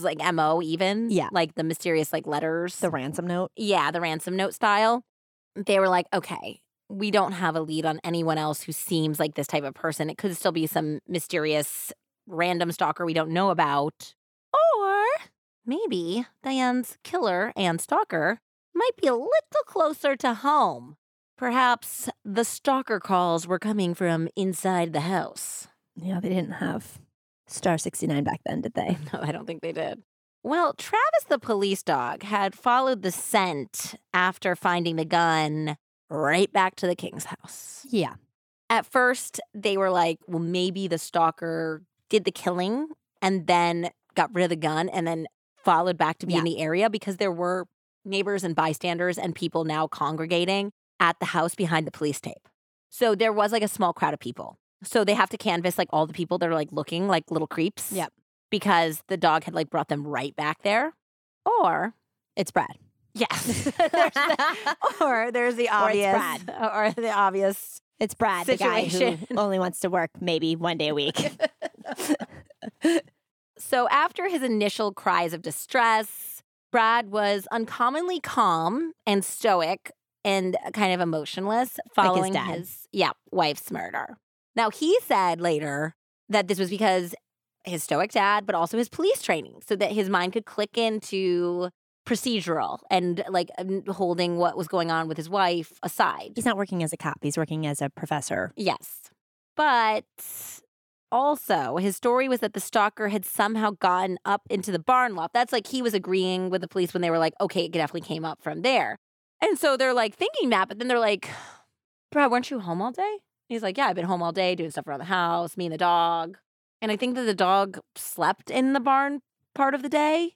like MO even. Yeah. Like the mysterious like letters. The ransom note. Yeah, the ransom note style. They were like, okay, we don't have a lead on anyone else who seems like this type of person. It could still be some mysterious random stalker we don't know about. Or maybe Diane's killer and stalker might be a little closer to home. Perhaps the stalker calls were coming from inside the house. Yeah, they didn't have Star 69 back then, did they? No, I don't think they did. Well, Travis the police dog had followed the scent after finding the gun right back to the King's house. Yeah. At first, they were like, well, maybe the stalker did the killing and then got rid of the gun and then followed back to be in the area because there were neighbors and bystanders and people now congregating at the house behind the police tape. So there was like a small crowd of people. So they have to canvass like all the people that are like looking like little creeps. Yep. Because the dog had like brought them right back there. Or It's Brad. yes. there's the, or there's the Or it's obvious Brad. or the obvious It's Brad, the guy who only wants to work maybe one day a week. So after his initial cries of distress, Brad was uncommonly calm and stoic and uh, kind of emotionless following dad. his yeah, wife's murder. Now he said later that this was because his stoic dad, but also his police training, so that his mind could click into procedural and like holding what was going on with his wife aside. He's not working as a cop, he's working as a professor. Yes. But also, his story was that the stalker had somehow gotten up into the barn loft. That's like he was agreeing with the police when they were like, okay, it definitely came up from there. And so they're like thinking that, but then they're like, Brad, weren't you home all day? He's like, yeah, I've been home all day doing stuff around the house, me and the dog. And I think that the dog slept in the barn part of the day.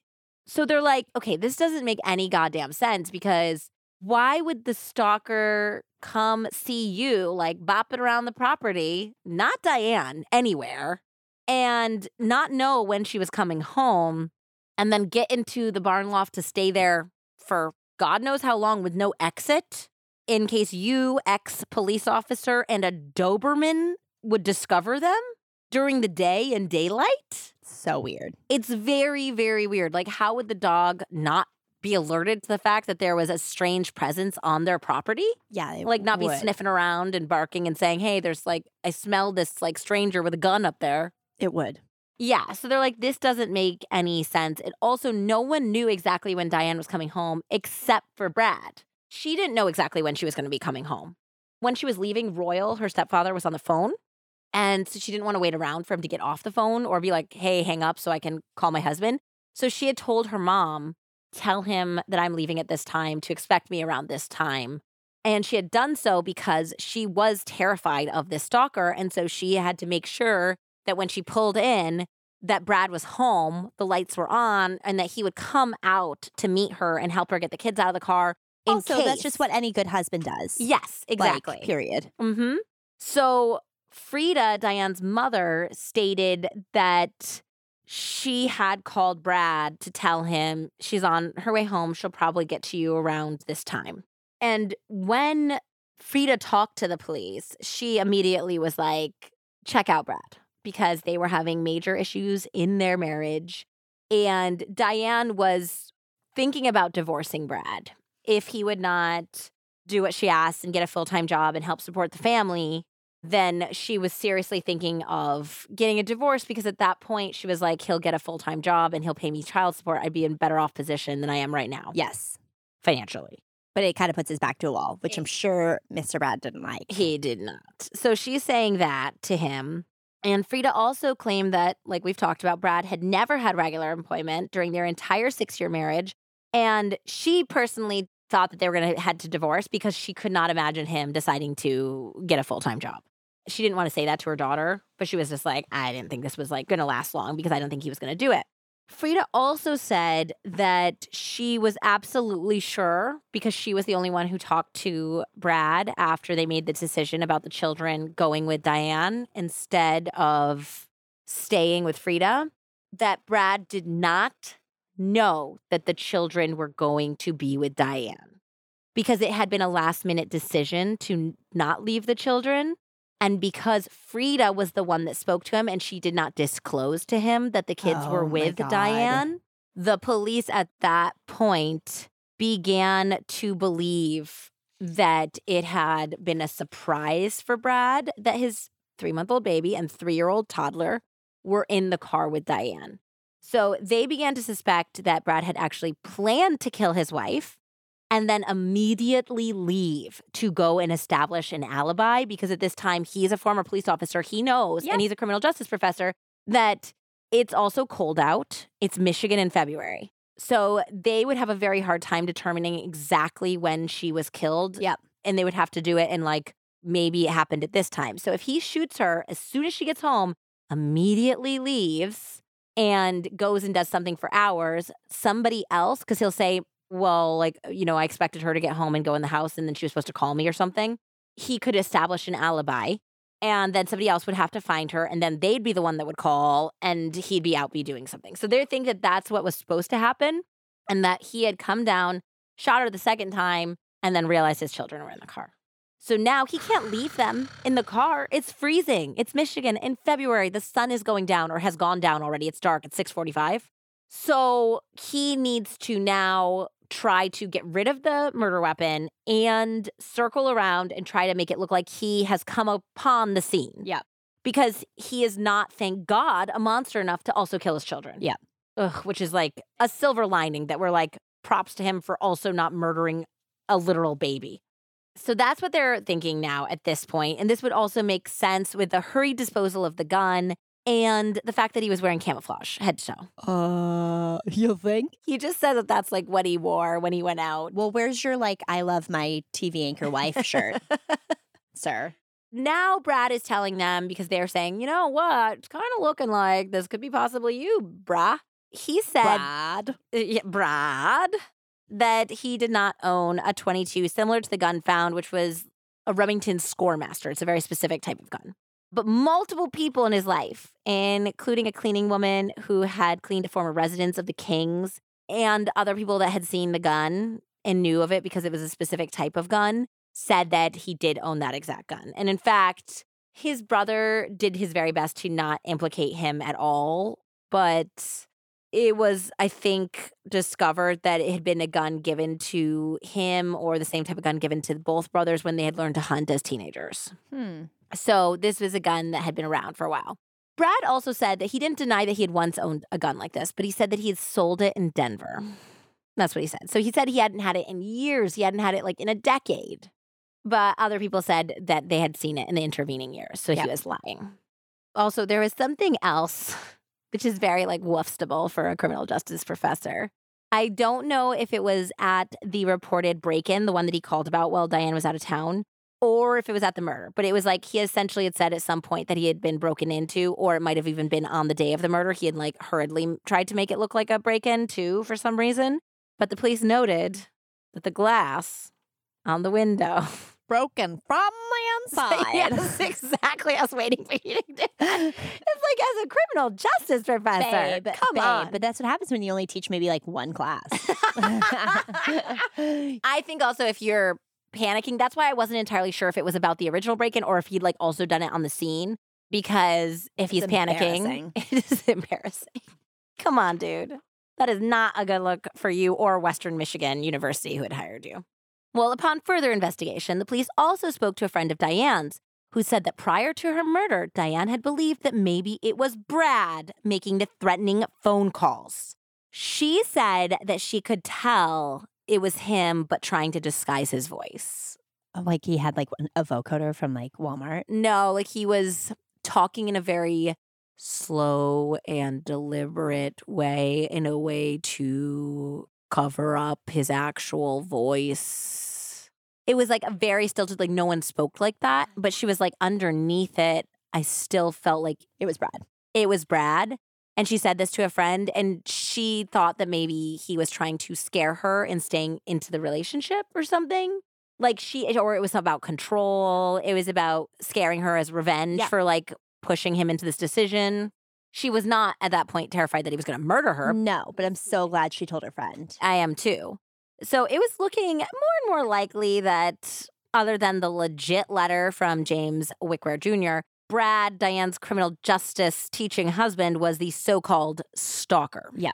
So they're like, okay, this doesn't make any goddamn sense because why would the stalker come see you like bopping around the property, not Diane, anywhere, and not know when she was coming home and then get into the barn loft to stay there for God knows how long with no exit in case you, ex police officer, and a Doberman would discover them during the day and daylight? So weird. It's very, very weird. Like, how would the dog not be alerted to the fact that there was a strange presence on their property? Yeah. Like, not be sniffing around and barking and saying, hey, there's like, I smell this like stranger with a gun up there. It would. Yeah. So they're like, this doesn't make any sense. And also, no one knew exactly when Diane was coming home except for Brad. She didn't know exactly when she was going to be coming home. When she was leaving, Royal, her stepfather, was on the phone. And so she didn't want to wait around for him to get off the phone or be like, hey, hang up so I can call my husband. So she had told her mom, tell him that I'm leaving at this time to expect me around this time. And she had done so because she was terrified of this stalker. And so she had to make sure that when she pulled in, that Brad was home, the lights were on, and that he would come out to meet her and help her get the kids out of the car. Also, case. that's just what any good husband does. Yes, Like, exactly. period. Mm-hmm. So Frida, Diane's mother, stated that she had called Brad to tell him she's on her way home. She'll probably get to you around this time. And when Frida talked to the police, she immediately was like, check out Brad because they were having major issues in their marriage. And Diane was thinking about divorcing Brad if he would not do what she asked and get a full time job and help support the family, then she was seriously thinking of getting a divorce because at that point she was like, he'll get a full time job and he'll pay me child support. I'd be in a better off position than I am right now Yes. financially. But it kind of puts his back to a wall, which I'm sure Mr. Brad didn't like. He did not. So she's saying that to him. And Frida also claimed that, like we've talked about, Brad had never had regular employment during their entire six year marriage. And she personally thought that they were going to head to divorce because she could not imagine him deciding to get a full time job. She didn't want to say that to her daughter, but she was just like, I didn't think this was like going to last long because I don't think he was going to do it. Frida also said that she was absolutely sure because she was the only one who talked to Brad after they made the decision about the children going with Diane instead of staying with Frida, that Brad did not know that the children were going to be with Diane because it had been a last minute decision to not leave the children. And because Frida was the one that spoke to him and she did not disclose to him that the kids Oh were with Diane, the police at that point began to believe that it had been a surprise for Brad that his three month old baby and three year old toddler were in the car with Diane. So they began to suspect that Brad had actually planned to kill his wife and then immediately leave to go and establish an alibi because at this time he's a former police officer. He knows, Yeah. and he's a criminal justice professor, that it's also cold out. It's Michigan in February. So they would have a very hard time determining exactly when she was killed. Yep. And they would have to do it in like maybe it happened at this time. So if he shoots her as soon as she gets home, immediately leaves and goes and does something for hours, somebody else, because he'll say, well, like, uh, you know, I expected her to get home and go in the house and then she was supposed to call me or something. He could establish an alibi and then somebody else would have to find her and then they'd be the one that would call and he'd be out be doing something. So they think that that's what was supposed to happen and that he had come down, shot her the second time and then realized his children were in the car. So now he can't leave them in the car. It's freezing. It's Michigan in February. The sun is going down or has gone down already. It's dark. It's 6:45. So he needs to now try to get rid of the murder weapon and circle around and try to make it look like he has come upon the scene. Yep. Because he is not, thank God, a monster enough to also kill his children. Yep. Ugh, which is like a silver lining that we're like, props to him for also not murdering a literal baby. So that's what they're thinking now at this point. And this would also make sense with the hurried disposal of the gun and the fact that he was wearing camouflage head to toe. Uh, you think? He just said that that's like what he wore when he went out. Well, where's your like I love my TV anchor wife shirt, sir? now Brad is telling them because they're saying, you know what, it's kind of looking like this could be possibly you, brah. He said, Brad. Uh, yeah, Brad, that he did not own a 22 similar to the gun found, which was a Remington Scoremaster. It's a very specific type of gun. But multiple people in his life, including a cleaning woman who had cleaned a former residence of the Kings, and other people that had seen the gun and knew of it because it was a specific type of gun, said that he did own that exact gun. And in fact, his brother did his very best to not implicate him at all, but it was, I think, discovered that it had been a gun given to him or the same type of gun given to both brothers when they had learned to hunt as teenagers. Hmm. So this was a gun that had been around for a while. Brad also said that he didn't deny that he had once owned a gun like this, but he said that he had sold it in Denver. Mm. That's what he said. So he said he hadn't had it in years. He hadn't had it like in a decade. But other people said that they had seen it in the intervening years. So Yep. he was lying. Also, there was something else, which is very like woofstable for a criminal justice professor. I don't know if it was at the reported break in, the one that he called about while Diane was out of town, or if it was at the murder. But it was like he essentially had said at some point that he had been broken into, or it might have even been on the day of the murder. He had like hurriedly tried to make it look like a break in too for some reason. But the police noted that the glass on the window. Broken from the inside. yes, exactly. I was waiting for you to do that. It's like as a criminal justice professor. Babe, Come babe, on. But that's what happens when you only teach maybe like one class. I think also if you're panicking, that's why I wasn't entirely sure if it was about the original break in or if he'd like also done it on the scene. Because if he's panicking, it is embarrassing. Come on, dude. That is not a good look for you or Western Michigan University who had hired you. Well, upon further investigation, the police also spoke to a friend of Diane's who said that prior to her murder, Diane had believed that maybe it was Brad making the threatening phone calls. She said that she could tell it was him, but trying to disguise his voice. Oh, like he had like a vocoder from like Walmart. No, like he was talking in a very slow and deliberate way, in a way to cover up his actual voice. It was like a very stilted, like no one spoke like that, but she was like underneath it. I still felt like It was Brad. it was Brad. And she said this to a friend, and she thought that maybe he was trying to scare her and staying into the relationship or something. Like she, or it was about control. It was about scaring her as revenge Yeah. for like pushing him into this decision. She was not at that point terrified that he was going to murder her. No, but I'm so glad she told her friend. I am too. So it was looking more and more likely that, other than the legit letter from James Wickware Jr., Brad, Diane's criminal justice teaching husband, was the so called stalker. Yeah.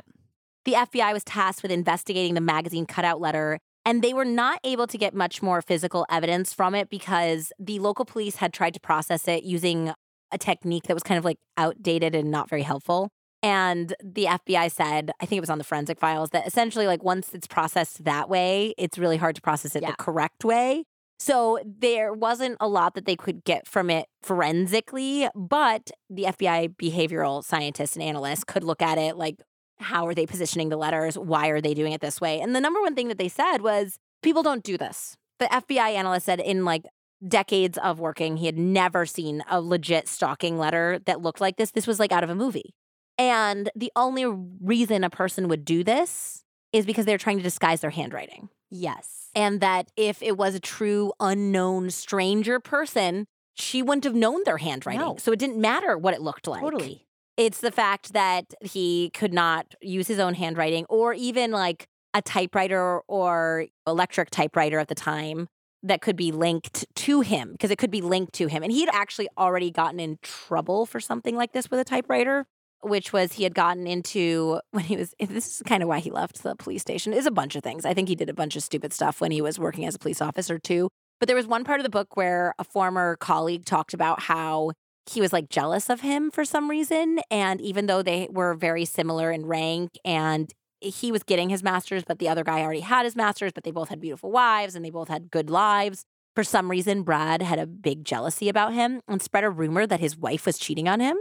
The FBI was tasked with investigating the magazine cutout letter, and they were not able to get much more physical evidence from it because the local police had tried to process it using a technique that was kind of like outdated and not very helpful. And the FBI said, I think it was on the forensic files, that essentially, like, once it's processed that way, it's really hard to process it Yeah. the correct way. So there wasn't a lot that they could get from it forensically, but the FBI behavioral scientists and analysts could look at it like, how are they positioning the letters? Why are they doing it this way? And the number one thing that they said was, people don't do this. The FBI analyst said, in like decades of working, he had never seen a legit stalking letter that looked like this. This was like out of a movie. And the only reason a person would do this is because they're trying to disguise their handwriting. Yes. And that if it was a true unknown stranger person, she wouldn't have known their handwriting. No. So it didn't matter what it looked like. Totally. It's the fact that he could not use his own handwriting or even like a typewriter or electric typewriter at the time that could be linked to him because it could be linked to him. And he'd actually already gotten in trouble for something like this with a typewriter, which was he had gotten into when he was, this is kind of why he left the police station, is a bunch of things. I think he did a bunch of stupid stuff when he was working as a police officer too. But there was one part of the book where a former colleague talked about how he was like jealous of him for some reason. And even though they were very similar in rank and he was getting his master's, but the other guy already had his master's, but they both had beautiful wives and they both had good lives. For some reason, Brad had a big jealousy about him and spread a rumor that his wife was cheating on him.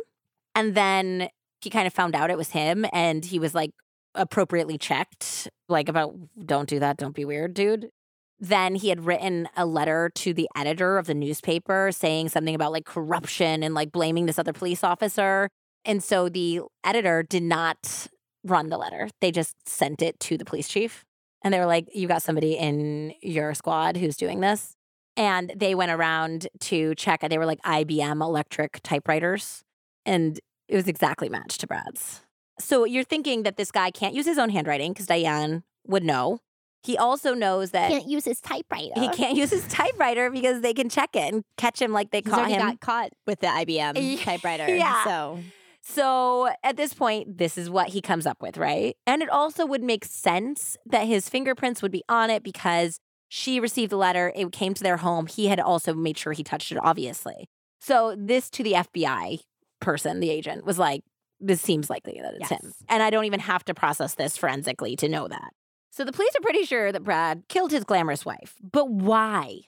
And then he kind of found out it was him and he was like appropriately checked, like about don't do that, don't be weird, dude. Then he had written a letter to the editor of the newspaper saying something about like corruption and like blaming this other police officer. And so the editor did not run the letter. They just sent it to the police chief. And they were like, You got somebody in your squad who's doing this. And they went around to check. They were like IBM electric typewriters. And it was exactly matched to Brad's. So you're thinking that this guy can't use his own handwriting because Diane would know. He also knows that he Can't use his typewriter. he can't use his typewriter because they can check it and catch him like they He's caught him. got caught with the IBM typewriter. Yeah. So So at this point, this is what he comes up with, right? And it also would make sense that his fingerprints would be on it because she received the letter, it came to their home. He had also made sure he touched it, obviously. So this to the FBI person, the agent, was like, this seems likely that it's him. And I don't even have to process this forensically to know that. So the police are pretty sure that Brad killed his glamorous wife. But why?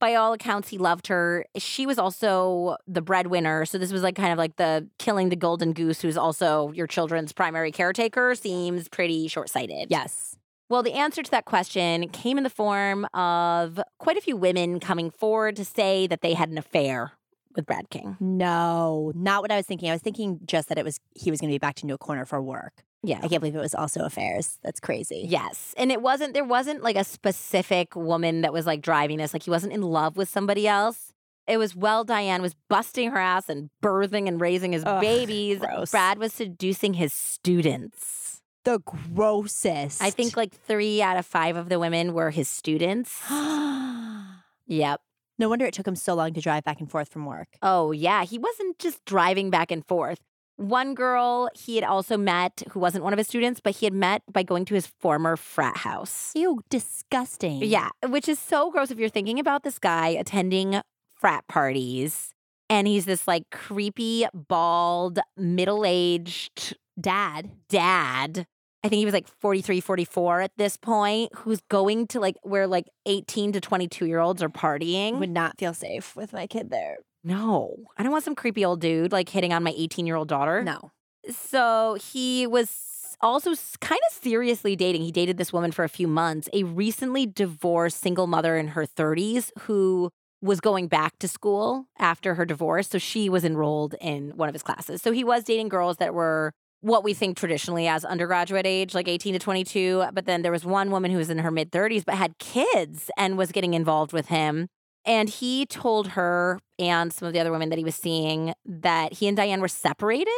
By all accounts, he loved her. She was also the breadwinner. So this was like kind of like the killing the golden goose, who's also your children's primary caretaker, seems pretty short sighted. yes. Well, the answer to that question came in the form of quite a few women coming forward to say that they had an affair with Brad King. No, not what I was thinking. I was thinking just that it was he was going to be backed into a corner for work. Yeah. I can't believe it was also affairs. That's crazy. Yes. And it wasn't, there wasn't like a specific woman that was like driving this. Like he wasn't in love with somebody else. It was well, Diane was busting her ass and birthing and raising his Ugh, babies. gross. Brad was seducing his students. The grossest. I think like three out of five of the women were his students. Yep. No wonder it took him so long to drive back and forth from work. Oh, yeah. He wasn't just driving back and forth. One girl he had also met who wasn't one of his students, but he had met by going to his former frat house. Ew, disgusting. Yeah, which is so gross if you're thinking about this guy attending frat parties and he's this like creepy, bald, middle aged Dad. dad. I think he was like 43, 44 at this point, who's going to like where like 18 to 22 year olds are partying. Would not feel safe with my kid there. no, I don't want some creepy old dude like hitting on my 18 year old daughter. No. So he was also kind of seriously dating. He dated this woman for a few months, a recently divorced single mother in her 30s who was going back to school after her divorce. So she was enrolled in one of his classes. So he was dating girls that were what we think traditionally as undergraduate age, like 18 to 22. But then there was one woman who was in her mid 30s but had kids and was getting involved with him. And he told her and some of the other women that he was seeing that he and Diane were separated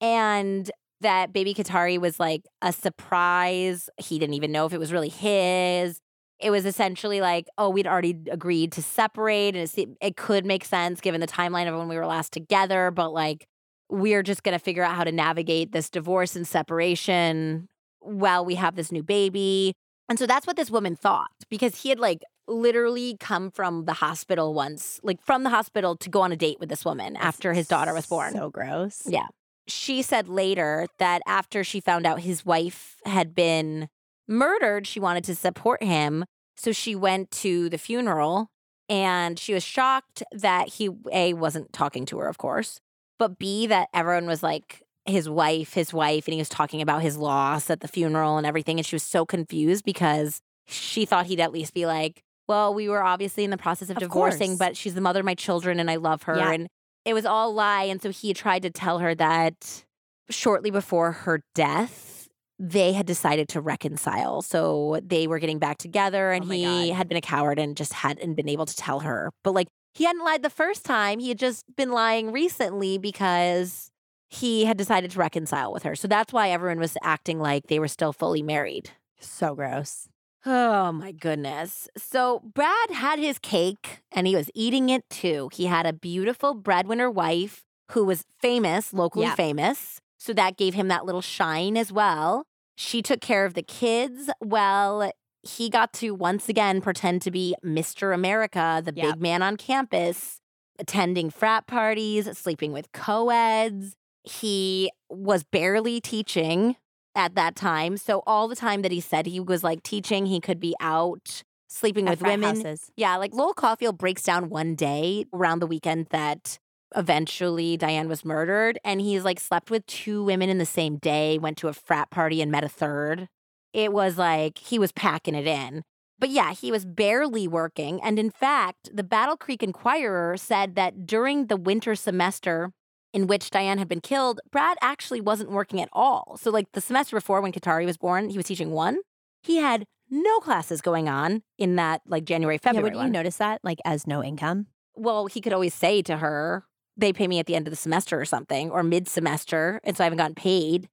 and that baby Kateri was like a surprise. He didn't even know if it was really his. It was essentially like, oh, we'd already agreed to separate, and it, it could make sense given the timeline of when we were last together, but like, we're just going to figure out how to navigate this divorce and separation while we have this new baby. And so that's what this woman thought because he had like literally come from the hospital once, like from the hospital to go on a date with this woman after his daughter was born. So gross. Yeah. She said later that after she found out his wife had been murdered, she wanted to support him. So she went to the funeral and she was shocked that he, A, wasn't talking to her, of course, but B, that everyone was like, his wife, his wife, and he was talking about his loss at the funeral and everything. And she was so confused because she thought he'd at least be like, well, we were obviously in the process of, Of divorcing, course. but she's the mother of my children and I love her. Yeah. And it was all a lie. And so he tried to tell her that shortly before her death, they had decided to reconcile. So they were getting back together and Oh he God. had been a coward and just hadn't been able to tell her. But like he hadn't lied the first time. He had just been lying recently because he had decided to reconcile with her. So that's why everyone was acting like they were still fully married. So gross. Oh my goodness. So Brad had his cake and he was eating it too. He had a beautiful breadwinner wife who was famous, locally famous. So that gave him that little shine as well. She took care of the kids. Well, he got to once again pretend to be Mr. America, the Yep. big man on campus, attending frat parties, sleeping with co-eds. He was barely teaching at that time. So all the time that he said he was like teaching, he could be out sleeping At with women. houses. Yeah, like Lowell Cauffiel breaks down one day around the weekend that eventually Diane was murdered. And he's like slept with two women in the same day, went to a frat party and met a third. It was like he was packing it in. But yeah, he was barely working. And in fact, the Battle Creek Enquirer said that during the winter semester in which Diane had been killed, Brad actually wasn't working at all. So, like the semester before when Kateri was born, he was teaching one. He had no classes going on in that like January, February. Yeah, would you one. notice that like as no income? well, he could always say to her, they pay me at the end of the semester or something, or mid semester. And so I haven't gotten paid.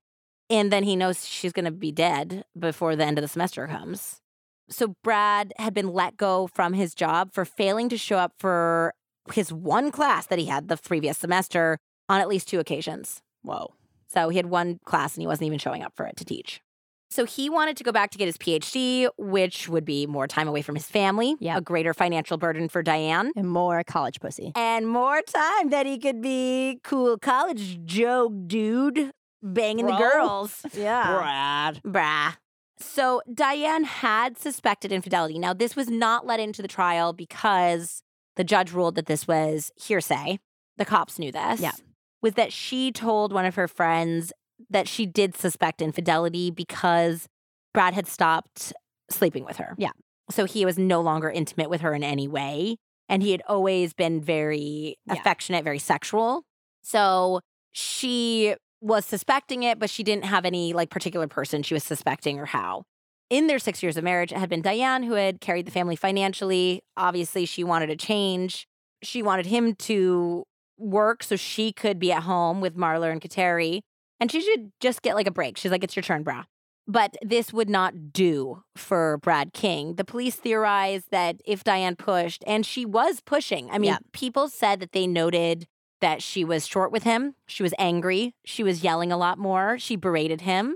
And then he knows she's going to be dead before the end of the semester comes. So Brad had been let go from his job for failing to show up for his one class that he had the previous semester on at least two occasions. Whoa. So he had one class and he wasn't even showing up for it to teach. So he wanted to go back to get his PhD, which would be more time away from his family, Yeah. a greater financial burden for Diane And more college pussy. and more time that he could be cool college joke dude banging the girls. Yeah. Brad. Brah. So Diane had suspected infidelity. Now, this was not let into the trial because the judge ruled that this was hearsay. The cops knew this. Yeah. Was that she told one of her friends that she did suspect infidelity because Brad had stopped sleeping with her. Yeah. So he was no longer intimate with her in any way. And he had always been very Yeah. affectionate, very sexual. So she was suspecting it, but she didn't have any like particular person she was suspecting or how. In their six years of marriage, it had been Diane who had carried the family financially. Obviously, she wanted a change. She wanted him to work so she could be at home with Marlar and Kateri. And she should just get like a break. She's like, it's your turn, brah. But this would not do for Brad King. The police theorized that if Diane pushed, and she was pushing, I mean, Yeah. people said that they noted that she was short with him. She was angry. She was yelling a lot more. She berated him.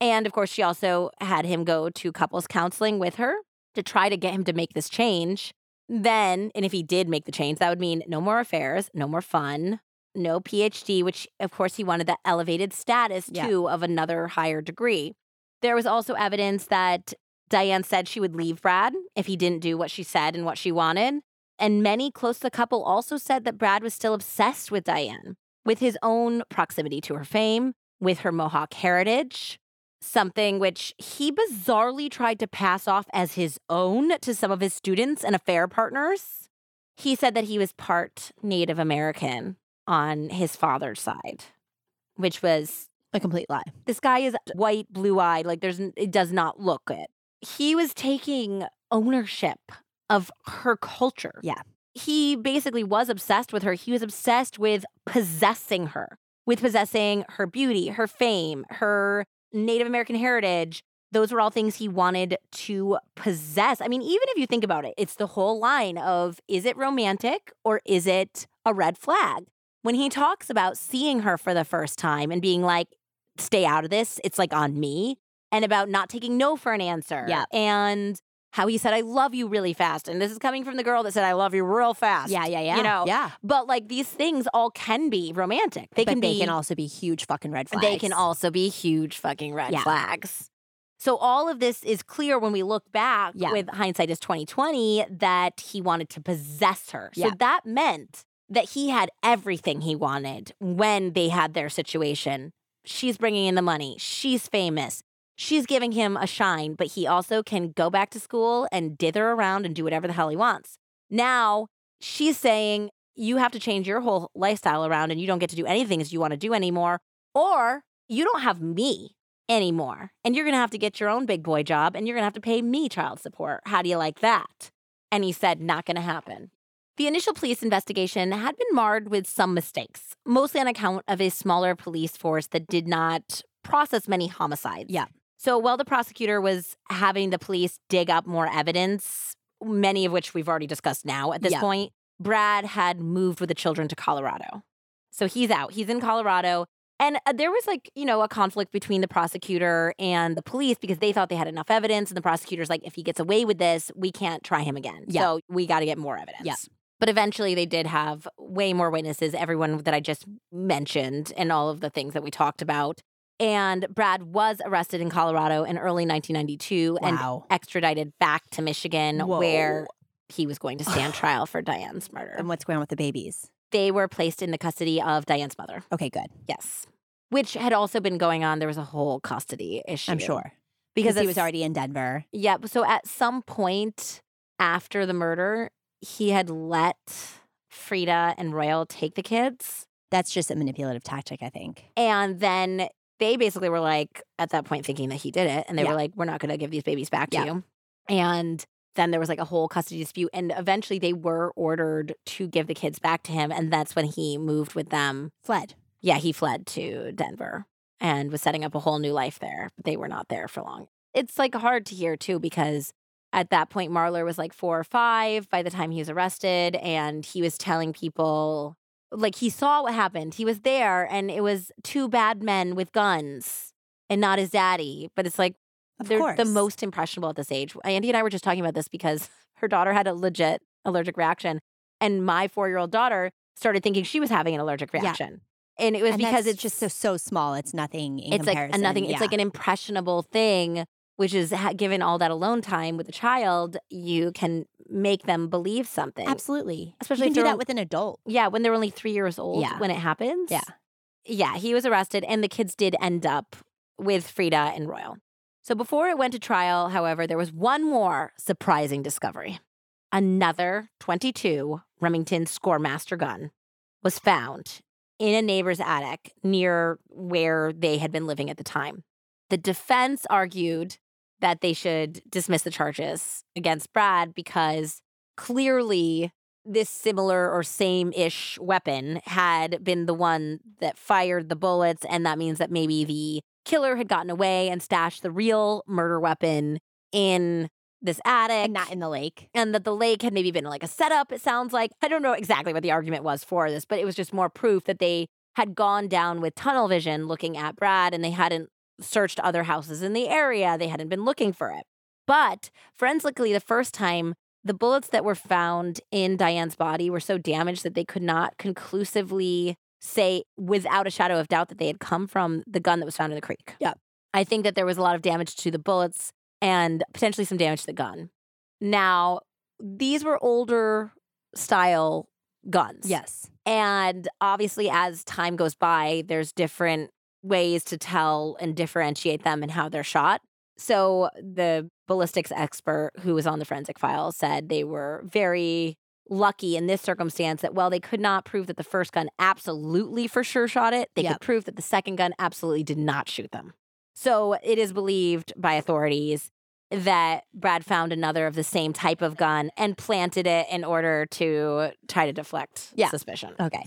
And of course, she also had him go to couples counseling with her to try to get him to make this change. Then, and if he did make the change, that would mean no more affairs, no more fun, no PhD, which of course he wanted that elevated status Yeah. too of another higher degree. There was also evidence that Diane said she would leave Brad if he didn't do what she said and what she wanted. And many close to the couple also said that Brad was still obsessed with Diane, with his own proximity to her fame, with her Mohawk heritage, something which he bizarrely tried to pass off as his own to some of his students and affair partners. He said that he was part Native American on his father's side, which was A complete lie. this guy is white, blue eyed. Like there's, it does not look good. He was taking ownership of her culture. Yeah. He basically was obsessed with her. He was obsessed with possessing her, with possessing her beauty, her fame, her Native American heritage. Those were all things he wanted to possess. I mean, even if you think about it, it's the whole line of is it romantic or is it a red flag? When he talks about seeing her for the first time and being like, stay out of this. It's like on me. And about not taking no for an answer. Yeah. And how he said, I love you really fast. And this is coming from the girl that said, I love you real fast. Yeah, yeah, yeah. You know, yeah. but like these things all can be romantic. They but can they be, can also be huge fucking red flags. they can also be huge fucking red Yeah. flags. So all of this is clear when we look back Yeah. with hindsight is 2020 that he wanted to possess her. So Yeah. that meant that he had everything he wanted when they had their situation. She's bringing in the money. She's famous. She's giving him a shine, but he also can go back to school and dither around and do whatever the hell he wants. Now she's saying you have to change your whole lifestyle around and you don't get to do anything as you want to do anymore, or you don't have me anymore. And you're going to have to get your own big boy job and you're going to have to pay me child support. How do you like that? And he said, not going to happen. The initial police investigation had been marred with some mistakes, mostly on account of a smaller police force that did not process many homicides. Yeah. So while the prosecutor was having the police dig up more evidence, many of which we've already discussed now at this Yeah. point, Brad had moved with the children to Colorado. So he's out. He's in Colorado. And uh, there was like, you know, a conflict between the prosecutor and the police because they thought they had enough evidence. And the prosecutor's like, if he gets away with this, we can't try him again. Yeah. So we got to get more evidence. Yeah. But eventually they did have way more witnesses, everyone that I just mentioned, and all of the things that we talked about. And Brad was arrested in Colorado in early 1992 Wow. and extradited back to Michigan, Whoa. where he was going to stand trial for Diane's murder. And what's going on with the babies? They were placed in the custody of Diane's mother. Okay, good. Yes. Which had also been going on. There was a whole custody issue. I'm sure. Because Because he was already in Denver. Yeah. So at some point after the murder, he had let Frida and Royal take the kids. That's just a manipulative tactic, I think. And then they basically were like, at that point, thinking that he did it. And they Yeah. were like, we're not going to give these babies back to Yeah. you. And then there was like a whole custody dispute. And eventually they were ordered to give the kids back to him. And that's when he moved with them. Fled. Yeah, he fled to Denver and was setting up a whole new life there. But they were not there for long. It's like hard to hear too, because at that point, Marlar was like four or five by the time he was arrested. And he was telling people, like, he saw what happened. He was there, and it was two bad men with guns and not his daddy. But it's like, Of they're course. the most impressionable at this age. Andie and I were just talking about this because her daughter had a legit allergic reaction. And my four year old daughter started thinking she was having an allergic Yeah. reaction. And it was And because it's just so, so small. It's nothing in it's like comparison. nothing. It's like an impressionable thing, which is given all that alone time with a child, you can make them believe something. Absolutely. Especially you can do that on- with an adult. Yeah, when they're only three years old Yeah. when it happens. Yeah. Yeah, he was arrested, and the kids did end up with Frida and Royal. So before it went to trial, however, there was one more surprising discovery. Another 22 Remington Scoremaster gun was found in a neighbor's attic near where they had been living at the time. The defense argued that they should dismiss the charges against Brad because clearly this similar or same ish weapon had been the one that fired the bullets. And that means that maybe the killer had gotten away and stashed the real murder weapon in this attic. And not in the lake. and that the lake had maybe been like a setup, it sounds like. I don't know exactly what the argument was for this, but it was just more proof that they had gone down with tunnel vision looking at Brad and they hadn't searched other houses in the area. They hadn't been looking for it. But forensically, the first time, the bullets that were found in Diane's body were so damaged that they could not conclusively say without a shadow of doubt that they had come from the gun that was found in the creek. Yep. I think that there was a lot of damage to the bullets and potentially some damage to the gun. Now, these were older style guns. Yes. And obviously, as time goes by, there's different ways to tell and differentiate them and how they're shot. So, the ballistics expert who was on the forensic file said they were very lucky in this circumstance that, while they could not prove that the first gun absolutely for sure shot it, they Yep. could prove that the second gun absolutely did not shoot them. So, it is believed by authorities that Brad found another of the same type of gun and planted it in order to try to deflect Yeah. suspicion. Okay.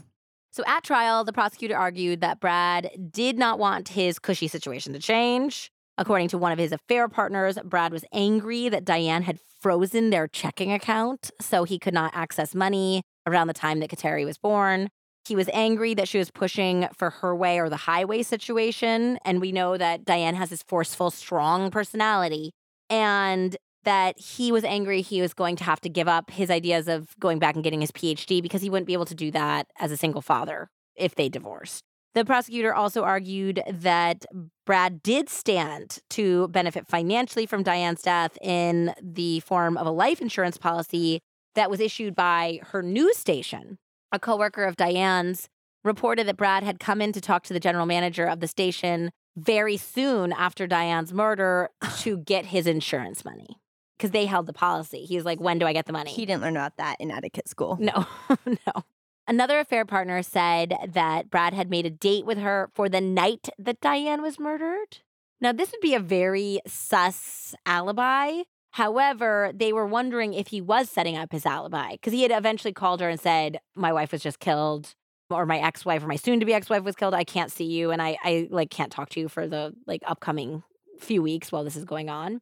So at trial, the prosecutor argued that Brad did not want his cushy situation to change. According to one of his affair partners, Brad was angry that Diane had frozen their checking account so he could not access money around the time that Kateri was born. He was angry that she was pushing for her way or the highway situation. And we know that Diane has this forceful, strong personality. And that he was angry he was going to have to give up his ideas of going back and getting his PhD because he wouldn't be able to do that as a single father if they divorced. The prosecutor also argued that Brad did stand to benefit financially from Diane's death in the form of a life insurance policy that was issued by her news station. A coworker of Diane's reported that Brad had come in to talk to the general manager of the station very soon after Diane's murder to get his insurance money because they held the policy. He was like, When do I get the money? He didn't learn about that in etiquette school. No, no. Another affair partner said that Brad had made a date with her for the night that Diane was murdered. Now, this would be a very sus alibi. However, they were wondering if he was setting up his alibi because he had eventually called her and said, My wife was just killed, or my ex wife or my soon to be ex wife was killed. I can't see you. And I, I like can't talk to you for the like upcoming few weeks while this is going on.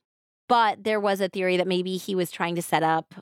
But there was a theory that maybe he was trying to set up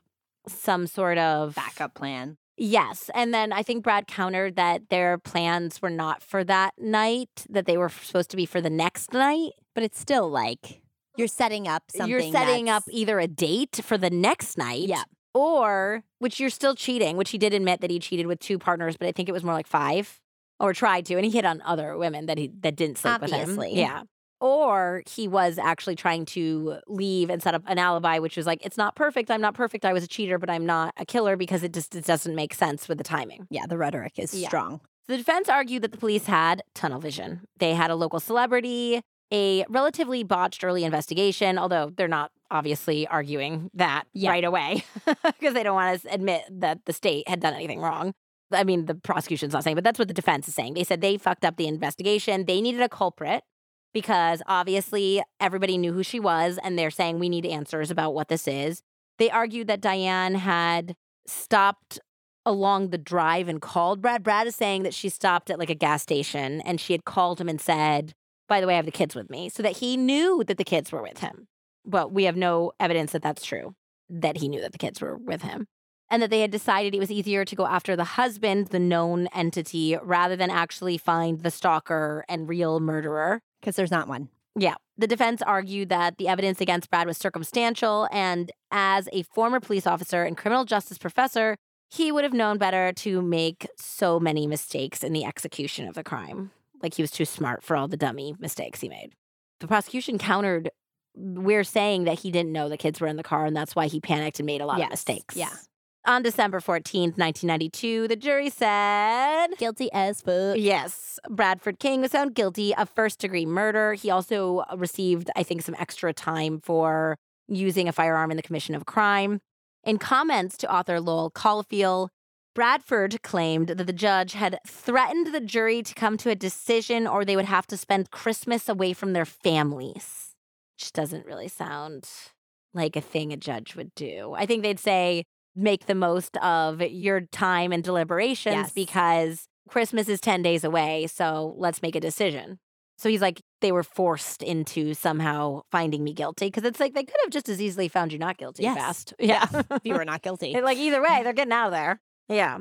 some sort of Backup plan. Yes. And then I think Brad countered that their plans were not for that night, that they were supposed to be for the next night. But it's still like you're setting up something. You're setting up either a date for the next night. Yeah. Or, which you're still cheating, which he did admit that he cheated with two partners, but I think it was more like five. or tried to, and he hit on other women that he that didn't sleep with him. Yeah. Or he was actually trying to leave and set up an alibi, which was like, it's not perfect. I'm not perfect. I was a cheater, but I'm not a killer because it just it doesn't make sense with the timing. Yeah, the rhetoric is Yeah. strong. The defense argued that the police had tunnel vision. They had a local celebrity, a relatively botched early investigation, although they're not obviously arguing that Yeah. right away because they don't want to admit that the state had done anything wrong. I mean, the prosecution's not saying, but that's what the defense is saying. They said they fucked up the investigation. They needed a culprit because obviously everybody knew who she was, and they're saying we need answers about what this is. They argued that Diane had stopped along the drive and called Brad. Brad is saying that she stopped at like a gas station and she had called him and said, By the way, I have the kids with me, so that he knew that the kids were with him. But we have no evidence that that's true, that he knew that the kids were with him. And that they had decided it was easier to go after the husband, the known entity, rather than actually find the stalker and real murderer. Because there's not one. Yeah. The defense argued that the evidence against Brad was circumstantial, and as a former police officer and criminal justice professor, he would have known better to make so many mistakes in the execution of the crime. Like he was too smart for all the dummy mistakes he made. The prosecution countered, we're saying that he didn't know the kids were in the car, and that's why he panicked and made a lot Yes. of mistakes. Yeah. On December 14th, 1992, the jury said. Guilty as fuck. Yes. Bradford King was found guilty of first degree murder. He also received, I think, some extra time for using a firearm in the commission of a crime. In comments to author Lowell Cauffiel, Bradford claimed that the judge had threatened the jury to come to a decision or they would have to spend Christmas away from their families. Which doesn't really sound like a thing a judge would do. I think they'd say, make the most of your time and deliberations Yes. because Christmas is 10 days away. So let's make a decision. So he's like, they were forced into somehow finding me guilty because it's like they could have just as easily found you not guilty Yes. fast. Yeah. If you were not guilty. like either way, they're getting out of there. Yeah.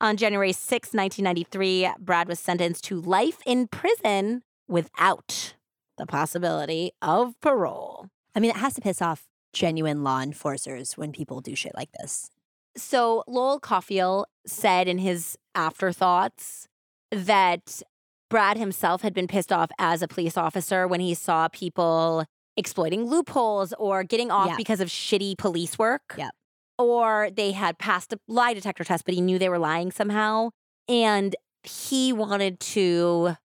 On January 6, 1993, Brad was sentenced to life in prison without the possibility of parole. I mean, it has to piss off genuine law enforcers when people do shit like this. So Lowell Cauffiel said in his afterthoughts that Brad himself had been pissed off as a police officer when he saw people exploiting loopholes or getting off Yeah. because of shitty police work. Yep. Or they had passed a lie detector test, but he knew they were lying somehow. And he wanted to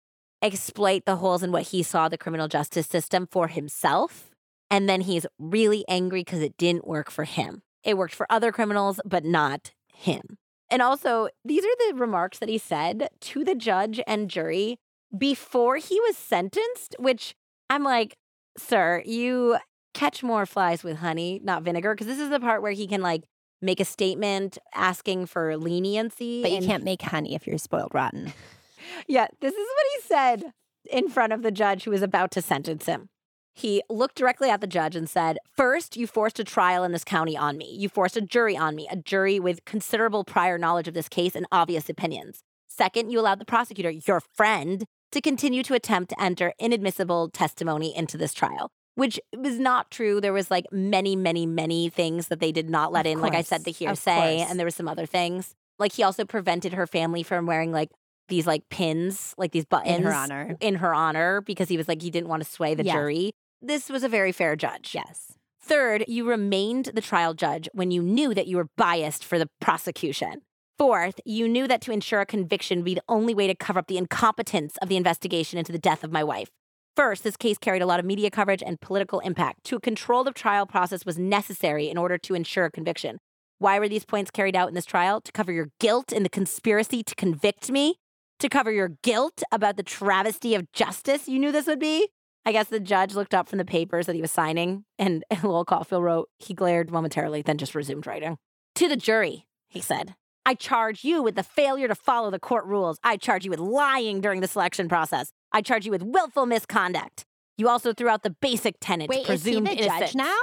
exploit the holes in what he saw the criminal justice system for himself. And then he's really angry because it didn't work for him. It worked for other criminals, but not him. And also, these are the remarks that he said to the judge and jury before he was sentenced, which I'm like, sir, you catch more flies with honey, not vinegar. Because this is the part where he can like make a statement asking for leniency. But you and- can't make honey if you're spoiled rotten. yeah, this is what he said in front of the judge who was about to sentence him. He looked directly at the judge and said, First, you forced a trial in this county on me. You forced a jury on me, a jury with considerable prior knowledge of this case and obvious opinions. Second, you allowed the prosecutor, your friend, to continue to attempt to enter inadmissible testimony into this trial, which was not true. There was like many, many, many things that they did not let Of in. Like I said, the hearsay, and there was some other things. Like he also prevented her family from wearing like these like pins, like these buttons In her honor. in her honor because he was like he didn't want to sway the Yes. jury. This was a very fair judge. Yes. Third, you remained the trial judge when you knew that you were biased for the prosecution. Fourth, you knew that to ensure a conviction would be the only way to cover up the incompetence of the investigation into the death of my wife. First, this case carried a lot of media coverage and political impact. To control the trial process was necessary in order to ensure a conviction. Why were these points carried out in this trial? To cover your guilt in the conspiracy to convict me? To cover your guilt about the travesty of justice you knew this would be? I guess the judge looked up from the papers that he was signing, and Lowell Cauffiel wrote, he glared momentarily, then just resumed writing. To the jury, he said, I charge you with the failure to follow the court rules. I charge you with lying during the selection process. I charge you with willful misconduct. You also threw out the basic tenet Wait, is he presumed the judge now?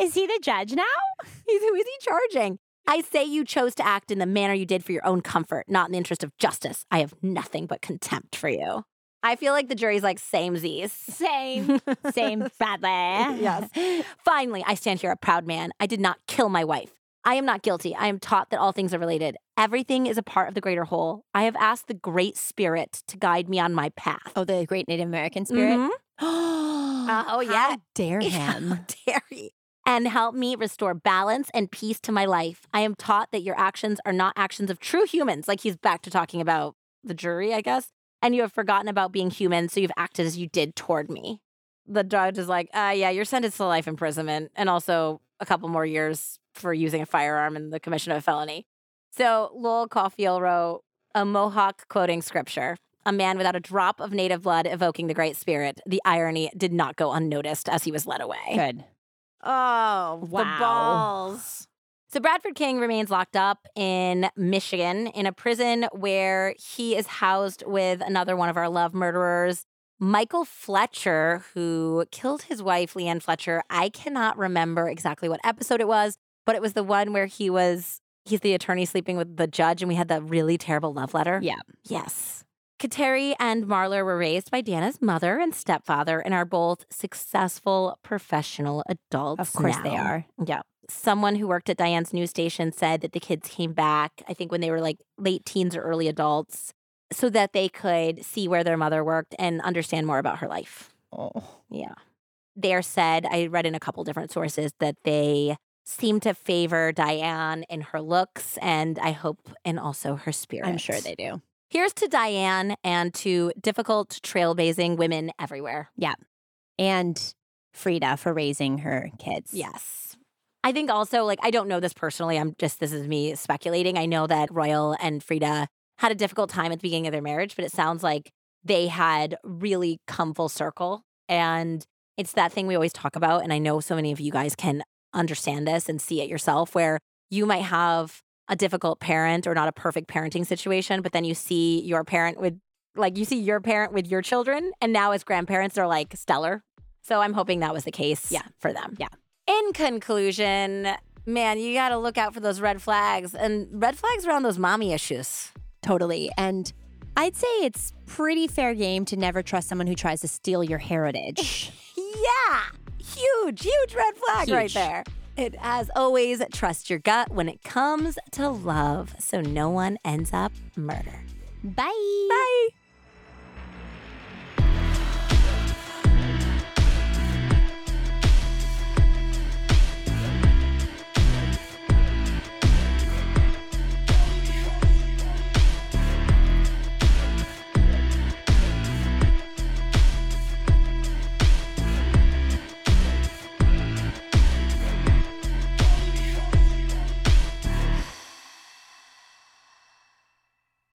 Is he the judge now? He's, who is he charging? I say you chose to act in the manner you did for your own comfort, not in the interest of justice. I have nothing but contempt for you. I feel like the jury's like same Z's. Same. Same, Bradley. yes. Finally, I stand here a proud man. I did not kill my wife. I am not guilty. I am taught that all things are related. Everything is a part of the greater whole. I have asked the Great Spirit to guide me on my path. Oh, the great Native American spirit. Mhm. oh, oh, yeah. How dare him? How dare he? And help me restore balance and peace to my life. I am taught that your actions are not actions of true humans. Like he's back to talking about the jury, I guess. And you have forgotten about being human, so you've acted as you did toward me. The judge is like, uh, yeah, you're sentenced to life imprisonment and also a couple more years for using a firearm in the commission of a felony. So Lowell Cauffiel wrote a Mohawk quoting scripture. A man without a drop of native blood evoking the Great Spirit. The irony did not go unnoticed as he was led away. Good. Oh, the Wow. balls. So Bradford King remains locked up in Michigan in a prison where he is housed with another one of our love murderers, Michael Fletcher, who killed his wife, Leanne Fletcher. I cannot remember exactly what episode it was, but it was the one where he was he's the attorney sleeping with the judge and we had that really terrible love letter. Yeah. Yes. Kateri and Marlar were raised by Dana's mother and stepfather and are both successful professional adults. Of course they are. Yeah. Someone who worked at Diane's news station said that the kids came back, I think when they were like late teens or early adults, so that they could see where their mother worked and understand more about her life. Oh. Yeah. They're said, I read in a couple different sources that they seem to favor Diane in her looks and I hope and also her spirit. I'm sure they do. Here's to Diane and to difficult trailblazing women everywhere. Yeah. And Frida for raising her kids. Yes. I think also, like, I don't know this personally. I'm just, this is me speculating. I know that Royal and Frida had a difficult time at the beginning of their marriage, but it sounds like they had really come full circle. And it's that thing we always talk about. And I know so many of you guys can understand this and see it yourself, where you might have a difficult parent or not a perfect parenting situation, but then you see your parent with, like, you see your parent with your children. And now as grandparents, they're like stellar. So I'm hoping that was the case Yeah. for them. Yeah. In conclusion, man, you got to look out for those red flags and red flags around those mommy issues. Totally. And I'd say it's pretty fair game to never trust someone who tries to steal your heritage. Yeah. Huge, huge red flag right there. It, as always, trust your gut when it comes to love so no one ends up murdered. Bye. Bye.